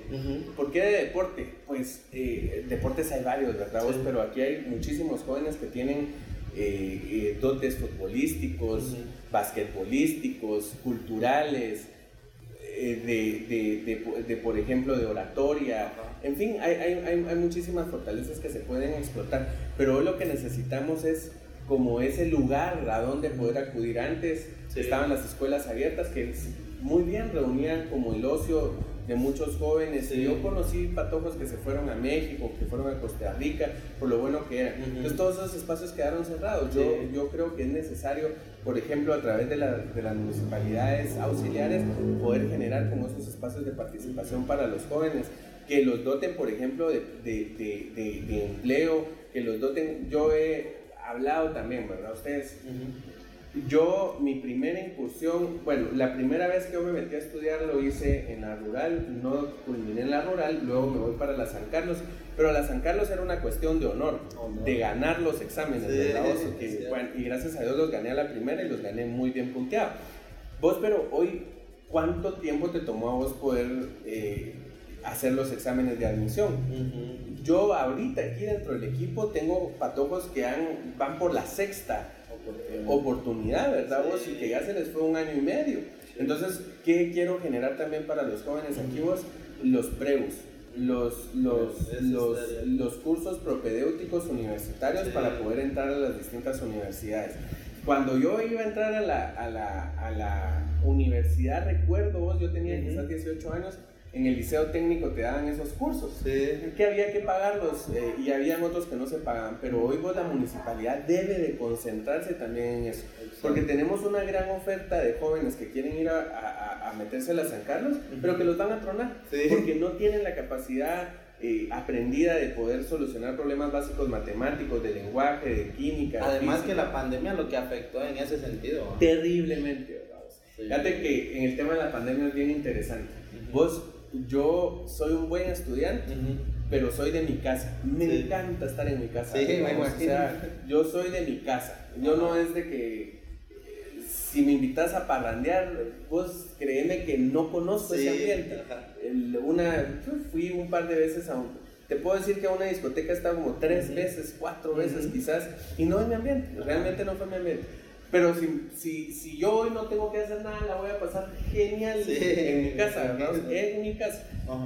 ¿Por qué de deporte? Pues eh, deportes hay varios, ¿verdad vos? Pero aquí hay muchísimos jóvenes que tienen eh, eh, dotes futbolísticos, basquetbolísticos, culturales, de, por ejemplo, de oratoria. En fin, hay, hay, hay muchísimas fortalezas que se pueden explotar. Pero hoy lo que necesitamos es como ese lugar a donde poder acudir antes. Estaban las escuelas abiertas que muy bien reunían como el ocio de muchos jóvenes. Yo conocí patojos que se fueron a México, que fueron a Costa Rica, por lo bueno que eran. Entonces todos esos espacios quedaron cerrados. Yo, yo creo que es necesario, por ejemplo, a través de, la, de, las municipalidades auxiliares, poder generar como esos espacios de participación para los jóvenes, que los doten, por ejemplo, de, de, de empleo, que los doten, yo he hablado también, ¿verdad? Ustedes. Yo, mi primera incursión, bueno, la primera vez que yo me metí a estudiar lo hice en la rural, no culminé en la rural, luego me voy para la San Carlos, pero la San Carlos era una cuestión de honor, de ganar los exámenes, ¿verdad? bueno, y gracias a Dios los gané a la primera y los gané muy bien punteados. Vos, pero hoy, ¿cuánto tiempo te tomó a vos poder eh, hacer los exámenes de admisión? Yo ahorita aquí dentro del equipo tengo patojos que han, van por la sexta oportunidad, ¿verdad? Vos? Y que ya se les fue un año y medio. Entonces, ¿qué quiero generar también para los jóvenes aquí vos? Los preus, los, los, los, los cursos propedéuticos universitarios para poder entrar a las distintas universidades. Cuando yo iba a entrar a la, a la, a la universidad, recuerdo vos, yo tenía quizás 18 años, en el liceo técnico te daban esos cursos, que había que pagarlos eh, y habían otros que no se pagaban, pero hoy vos la municipalidad debe de concentrarse también en eso, porque tenemos una gran oferta de jóvenes que quieren ir a, a, meterse a la San Carlos, pero que los van a tronar, porque no tienen la capacidad eh, aprendida de poder solucionar problemas básicos matemáticos, de lenguaje, de química. Además que la pandemia lo que afectó en ese sentido. Terriblemente, Fíjate que en el tema de la pandemia es bien interesante. Vos yo soy un buen estudiante, pero soy de mi casa. Me encanta estar en mi casa. yo soy de mi casa. Yo no es de que si me invitas a parrandear, pues créeme que no conozco ese ambiente. una, fui un par de veces a un, te puedo decir que a una discoteca he estado como tres veces, cuatro veces quizás, y no es mi ambiente, realmente no fue mi ambiente. Pero si, si, si, yo hoy no tengo que hacer nada, la voy a pasar genial en mi casa, ¿verdad? En mi casa.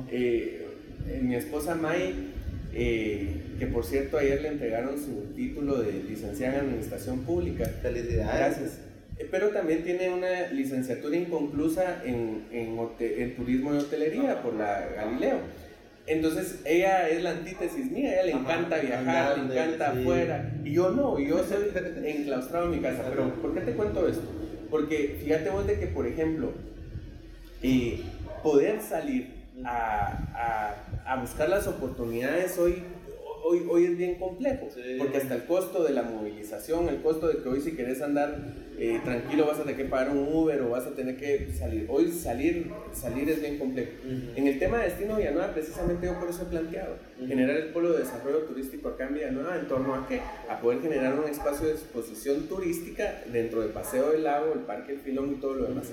Eh, mi esposa May, eh, que por cierto ayer le entregaron su título de licenciada en Administración Pública. Felicidades. Gracias. Eh, pero también tiene una licenciatura inconclusa en, en, en turismo y hotelería por la Galileo. Entonces ella es la antítesis mía, a ella le encanta viajar, le encanta afuera. Y yo no, yo soy enclaustrado en mi casa. Pero ¿por qué te cuento esto? Porque fíjate vos de que, por ejemplo, eh, poder salir a, a, a buscar las oportunidades hoy hoy, hoy es bien complejo, porque hasta el costo de la movilización, el costo de que hoy si querés andar eh, tranquilo vas a tener que pagar un Uber o vas a tener que salir. Hoy salir, salir es bien complejo. En el tema de Destino Villanueva, precisamente yo por eso he planteado, generar el polo de desarrollo turístico acá en Villanueva, ¿en torno a qué? A poder generar un espacio de exposición turística dentro del Paseo del Lago, el Parque El Filón y todo lo demás.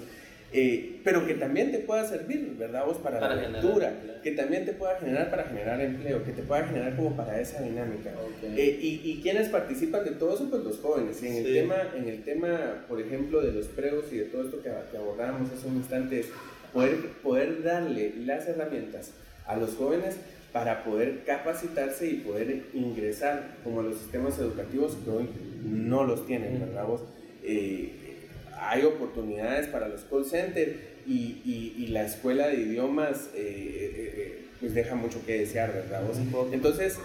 Eh, pero que también te pueda servir, ¿verdad? Vos para, la lectura, que también te pueda generar para generar empleo, que te pueda generar como para esa dinámica. Eh, y, y quienes participan de todo eso, pues los jóvenes. Y en, el tema, en el tema, por ejemplo, de los pregos y de todo esto que, que abordamos hace un instante, es poder, poder darle las herramientas a los jóvenes para poder capacitarse y poder ingresar como a los sistemas educativos que hoy no los tienen, ¿verdad? Vos? Eh, hay oportunidades para los call centers y, y, y la escuela de idiomas eh, eh, eh, pues deja mucho que desear, ¿verdad? vos? Entonces,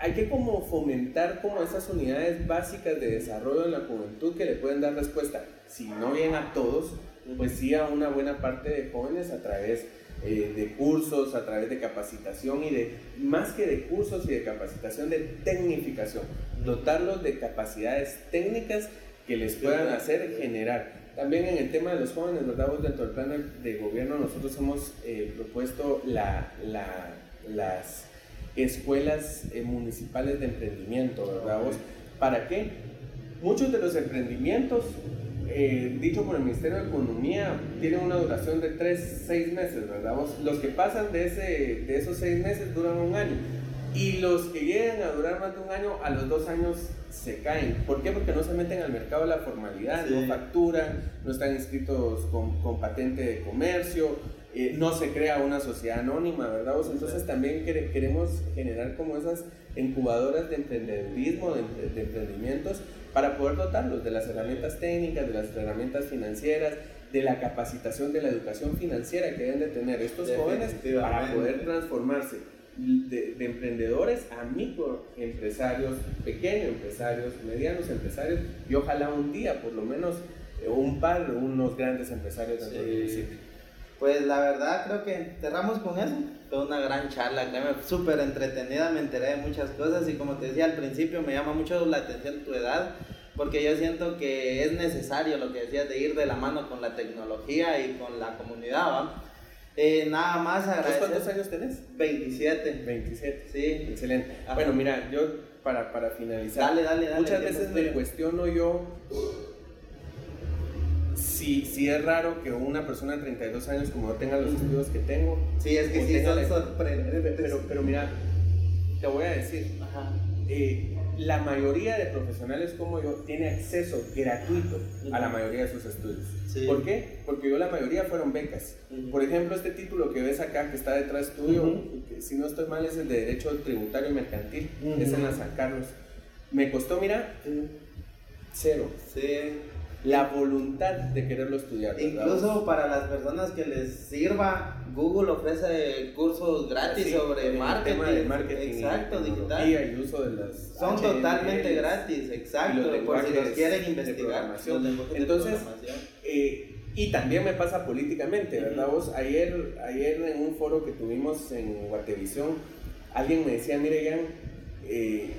hay que como fomentar como esas unidades básicas de desarrollo en la juventud que le pueden dar respuesta, si no bien a todos, pues sí a una buena parte de jóvenes a través eh, de cursos, a través de capacitación y de, más que de cursos y de capacitación, de tecnificación, dotarlos de capacidades técnicas que les puedan hacer generar. También en el tema de los jóvenes, ¿verdad? Vos dentro del plan de, de gobierno nosotros hemos eh, propuesto la, la, las escuelas eh, municipales de emprendimiento, ¿verdad? Vos? ¿Para qué? Muchos de los emprendimientos, eh, dicho por el Ministerio de Economía, tienen una duración de 3, 6 meses, ¿verdad? Vos? Los que pasan de, ese, de esos 6 meses duran un año. Y los que llegan a durar más de un año, a los dos años se caen. ¿Por qué? Porque no se meten al mercado de la formalidad, Sí. no facturan, no están inscritos con, con patente de comercio, eh, no se crea una sociedad anónima, ¿verdad? vos? Entonces también quere- queremos generar como esas incubadoras de emprendedurismo, de, de emprendimientos, para poder dotarlos de las herramientas técnicas, de las herramientas financieras, de la capacitación de la educación financiera que deben de tener estos jóvenes para poder transformarse de, de emprendedores a microempresarios, pequeños empresarios, medianos empresarios y ojalá un día por lo menos eh, un par, unos grandes empresarios dentro del Sí. municipio. Pues la verdad creo que cerramos con eso. Fue una gran charla, súper entretenida, me enteré de muchas cosas y como te decía al principio me llama mucho la atención tu edad porque yo siento que es necesario lo que decías de ir de la mano con la tecnología y con la comunidad, ¿va? Eh, nada más ¿Vos agradecer. cuántos años tenés? 27. 27. Sí. Excelente. Ajá. Bueno, mira, yo para, para finalizar, Dale, dale, dale. muchas veces me cuestiono yo si, si es raro que una persona de 32 años como yo tenga los estudios que tengo. Sí, es que sí, son la- sorprendentes. Pero, pero mira, te voy a decir, Ajá. eh, la mayoría de profesionales como yo tiene acceso gratuito a la mayoría de sus estudios. Sí. ¿Por qué? Porque yo la mayoría fueron becas. Por ejemplo, este título que ves acá que está detrás tuyo, que si no estoy mal es el de Derecho Tributario y Mercantil, es en la San Carlos. Me costó, mira, cero. Sí. La voluntad de quererlo estudiar. ¿verdad? Incluso para las personas que les sirva, Google ofrece cursos gratis Sí, sobre marketing. tema de marketing, Exacto, y digital. tecnología y uso de las Son totalmente gratis, exacto. Por si los quieren investigar. los Entonces. Eh, y también me pasa políticamente, ¿verdad? Vos, ayer, ayer en un foro que tuvimos en Guatevisión, alguien me decía, mire, Ian, eh,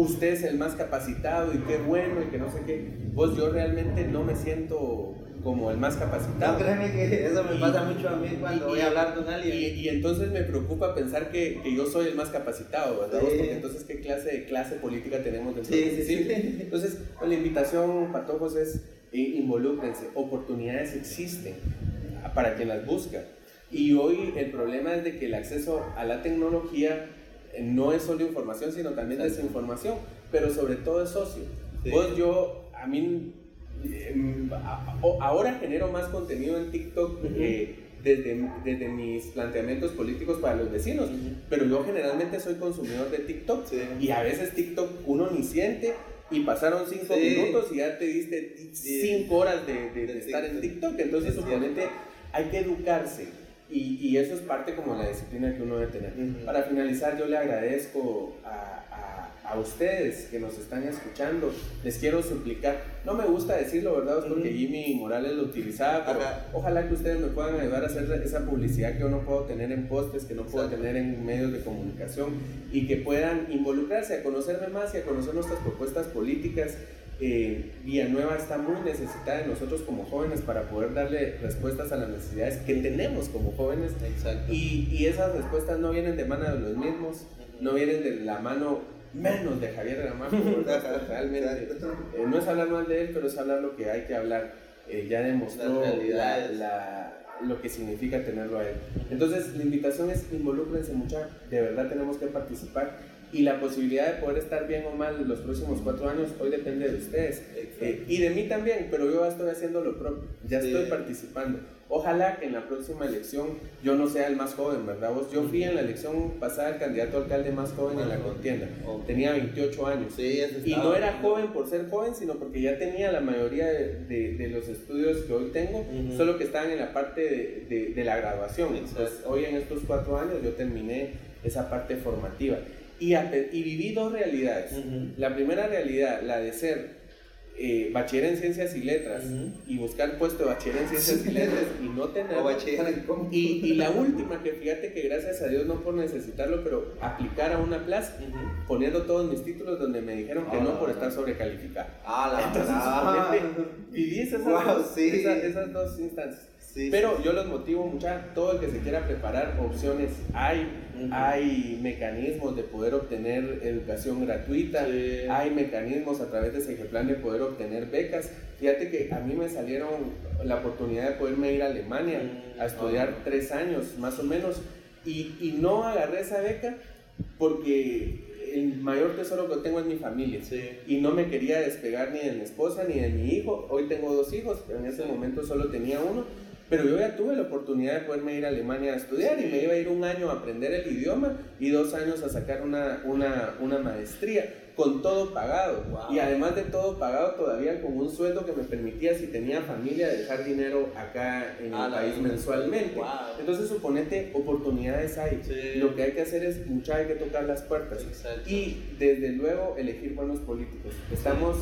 usted es el más capacitado y qué bueno y que no sé qué. Vos, yo realmente no me siento como el más capacitado. No, créeme que eso me Y- pasa mucho a mí cuando y- voy a hablar con Y, alguien. y entonces me preocupa pensar que, que yo soy el más capacitado, ¿verdad? Sí. Porque entonces, ¿qué clase de clase política tenemos dentro Sí, del sí? Entonces, pues, la invitación, patojos, es eh, involúcrense. Oportunidades existen para quien las busca. Y hoy el problema es de que el acceso a la tecnología no es solo información, sino también Exacto. desinformación, pero sobre todo es socio. Sí. Vos, yo, a mí, eh, ahora genero más contenido en TikTok Ujú. eh, desde, desde mis planteamientos políticos para los vecinos, pero yo generalmente soy consumidor de TikTok Sí. y a veces TikTok uno ni siente y pasaron cinco Sí. minutos y ya te diste cinco horas de, de- de estar en TikTok. Entonces Es suponete hay que educarse y, y eso es parte como de la disciplina que uno debe tener. Ujú. Para finalizar yo le agradezco a, a- a ustedes que nos están escuchando, les quiero suplicar, no me gusta decirlo, ¿verdad? Porque Ujú. Jimmy Morales lo utilizaba, pero Ajá. ojalá que ustedes me puedan ayudar a hacer esa publicidad que yo no puedo tener en postes, que no puedo Exacto. tener en medios de comunicación y que puedan involucrarse a conocerme más y a conocer nuestras propuestas políticas. Eh, Villanueva está muy necesitada de nosotros como jóvenes para poder darle respuestas a las necesidades que tenemos como jóvenes Exacto. y, y esas respuestas no vienen de mano de los mismos, no vienen de la mano menos de Javier ¿verdad? realmente. Eh, no es hablar mal de él, pero es hablar lo que hay que hablar. Eh, ya demostró la- la- lo que significa tenerlo a él. Entonces, la invitación es involúcrense mucha, de verdad tenemos que participar y la posibilidad de poder estar bien o mal los próximos cuatro años hoy depende de ustedes eh, y de mí también, pero yo ya estoy haciendo lo propio, ya Sí. estoy participando. Ojalá que en la próxima elección yo no sea el más joven, ¿verdad? Vos? Yo fui en la elección pasada el candidato a alcalde más joven en la contienda, tenía 28 años. Sí, Y no era joven por ser joven, sino porque ya tenía la mayoría de, de- de los estudios que hoy tengo, Ujú. solo que estaban en la parte de, de- la graduación. Entonces, hoy en estos cuatro años yo terminé esa parte formativa. Y, y viví dos realidades. La primera realidad, la de ser eh, bachiller en ciencias y letras y buscar puesto de bachiller en ciencias y letras y no tenerlo. O bachiller. Y, y la última, que fíjate que gracias a Dios no por necesitarlo, pero aplicar a una plaza poniendo todos mis títulos donde me dijeron que Ah, no por ah. estar sobrecalificado. Ah, la Entonces, viví esas, Wow, dos, sí. esas, esas dos instancias. Sí, Pero sí, yo los motivo mucho, todo el que se quiera preparar, opciones hay, Ujú. hay mecanismos de poder obtener educación gratuita, Sí. hay mecanismos a través de Segeplan de poder obtener becas. Fíjate que a mí me salieron la oportunidad de poderme ir a Alemania Mm, a estudiar ah. tres años más o menos y, y no agarré esa beca porque el mayor tesoro que tengo es mi familia Sí. y no me quería despegar ni de mi esposa ni de mi hijo. Hoy tengo dos hijos, pero en ese momento solo tenía uno. Pero yo ya tuve la oportunidad de poderme ir a Alemania a estudiar y me iba a ir un año a aprender el idioma y dos años a sacar una, una, una maestría con todo pagado. Wow. Y además de todo pagado todavía con un sueldo que me permitía, si tenía familia, dejar dinero acá en Ah, el país mensualmente. Wow. Entonces suponete, oportunidades hay. Sí. Lo que hay que hacer es, mucha hay que tocar las puertas. Exacto. Y desde luego elegir buenos políticos. Estamos,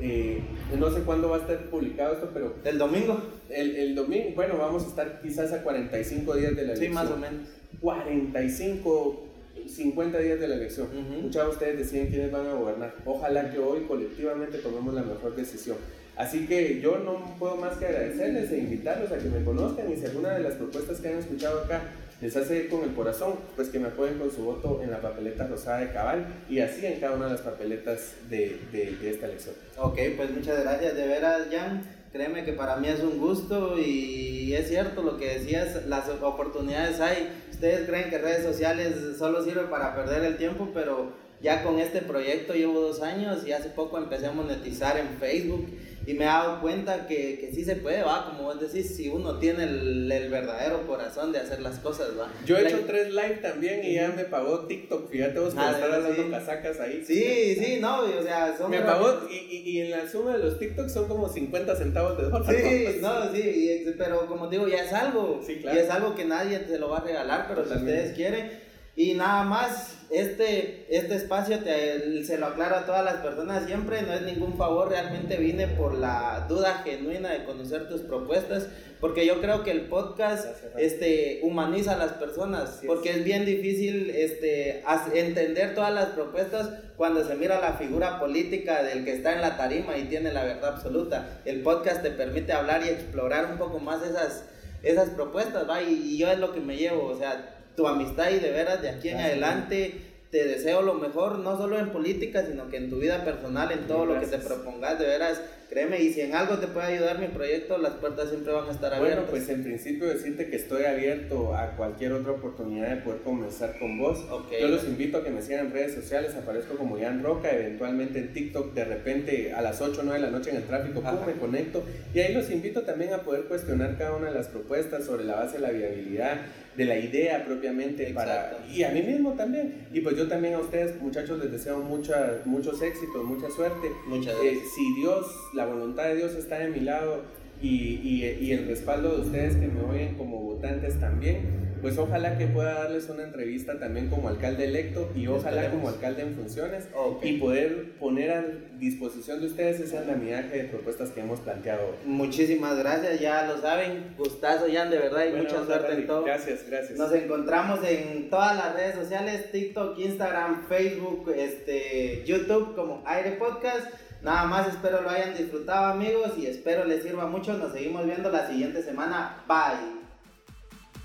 eh, no sé cuándo va a estar publicado esto, pero El domingo. el, el domingo, bueno, vamos a estar quizás a 45 días de la Sí, elección. más o menos. 45, 50 días de la elección. Ujú. Muchos de ustedes deciden quiénes van a gobernar. Ojalá que hoy colectivamente tomemos la mejor decisión. Así que yo no puedo más que agradecerles e invitarlos a que me conozcan y si alguna de las propuestas que han escuchado acá les hace con el corazón, pues que me apoyen con su voto en la papeleta rosada de cabal y así en cada una de las papeletas de, de- de esta elección. Ok, pues muchas gracias, de veras, Jan. Créeme que para mí es un gusto y es cierto lo que decías, las oportunidades hay. Ustedes creen que redes sociales solo sirven para perder el tiempo, pero ya con este proyecto llevo dos años y hace poco empecé a monetizar en Facebook y me he dado cuenta que, que sí se puede, va, como vos decís, si uno tiene el, el verdadero corazón de hacer las cosas, va. Yo he hecho tres live también y ya me pagó TikTok, fíjate vos por Ah, estar sí. hablando casacas ahí. Sí, sí, no, y, o sea, son Me pagó y, y, y en la suma de los TikToks son como 50 centavos de dólar. Sí, no, sí, y pero como digo, ya es algo. Sí, claro. Y es algo que nadie te lo va a regalar, pero Totalmente. si ustedes quieren. Y nada más, este, este espacio te, se lo aclaro a todas las personas siempre, no es ningún favor, realmente vine por la duda genuina de conocer tus propuestas, porque yo creo que el podcast Gracias, este, humaniza a las personas, es. porque es bien difícil este, entender todas las propuestas cuando se mira la figura política del que está en la tarima y tiene la verdad absoluta. El podcast te permite hablar y explorar un poco más esas, esas propuestas, ¿va? Y, y yo es lo que me llevo, o sea, tu amistad y de veras de aquí en Gracias. adelante te deseo lo mejor, no solo en política, sino que en tu vida personal, en todo lo que te propongas, de veras, créeme, y si en algo te puede ayudar mi proyecto, las puertas siempre van a estar Bueno, abiertas. pues en principio decirte que estoy abierto a cualquier otra oportunidad de poder comenzar con vos. Ok. Yo los invito a que me sigan en redes sociales, aparezco como Jan Roca, eventualmente en TikTok, de repente a las 8 o 9 de la noche en el tráfico, pum, me conecto. Y ahí los invito también a poder cuestionar cada una de las propuestas sobre la base de la viabilidad, de la idea propiamente, para, y a mí mismo también. Y pues yo también a ustedes, muchachos, les deseo mucha, muchos éxitos, mucha suerte. Muchas Eh, gracias. si Dios, la voluntad de Dios está de mi lado y, y- y el respaldo de ustedes que me oyen como votantes también, pues ojalá que pueda darles una entrevista también como alcalde electo y ojalá como alcalde en funciones Ok. y poder poner a disposición de ustedes ese andamiaje de propuestas que hemos planteado. Muchísimas gracias, ya lo saben. Gustazo, Jan, de verdad, y Bueno, mucha suerte en todo. Gracias, gracias. Nos encontramos en todas las redes sociales, TikTok, Instagram, Facebook, este, YouTube como Aire Podcast. Nada más espero lo hayan disfrutado amigos y espero les sirva mucho. Nos seguimos viendo la siguiente semana. Bye.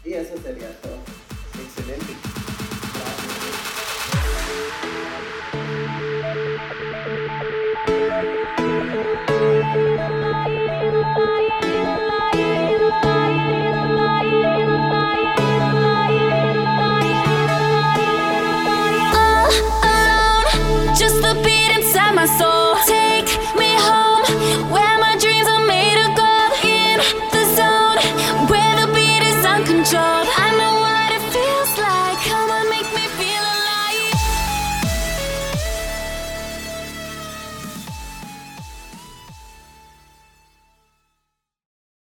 Y eso sería todo. Excelente. Thank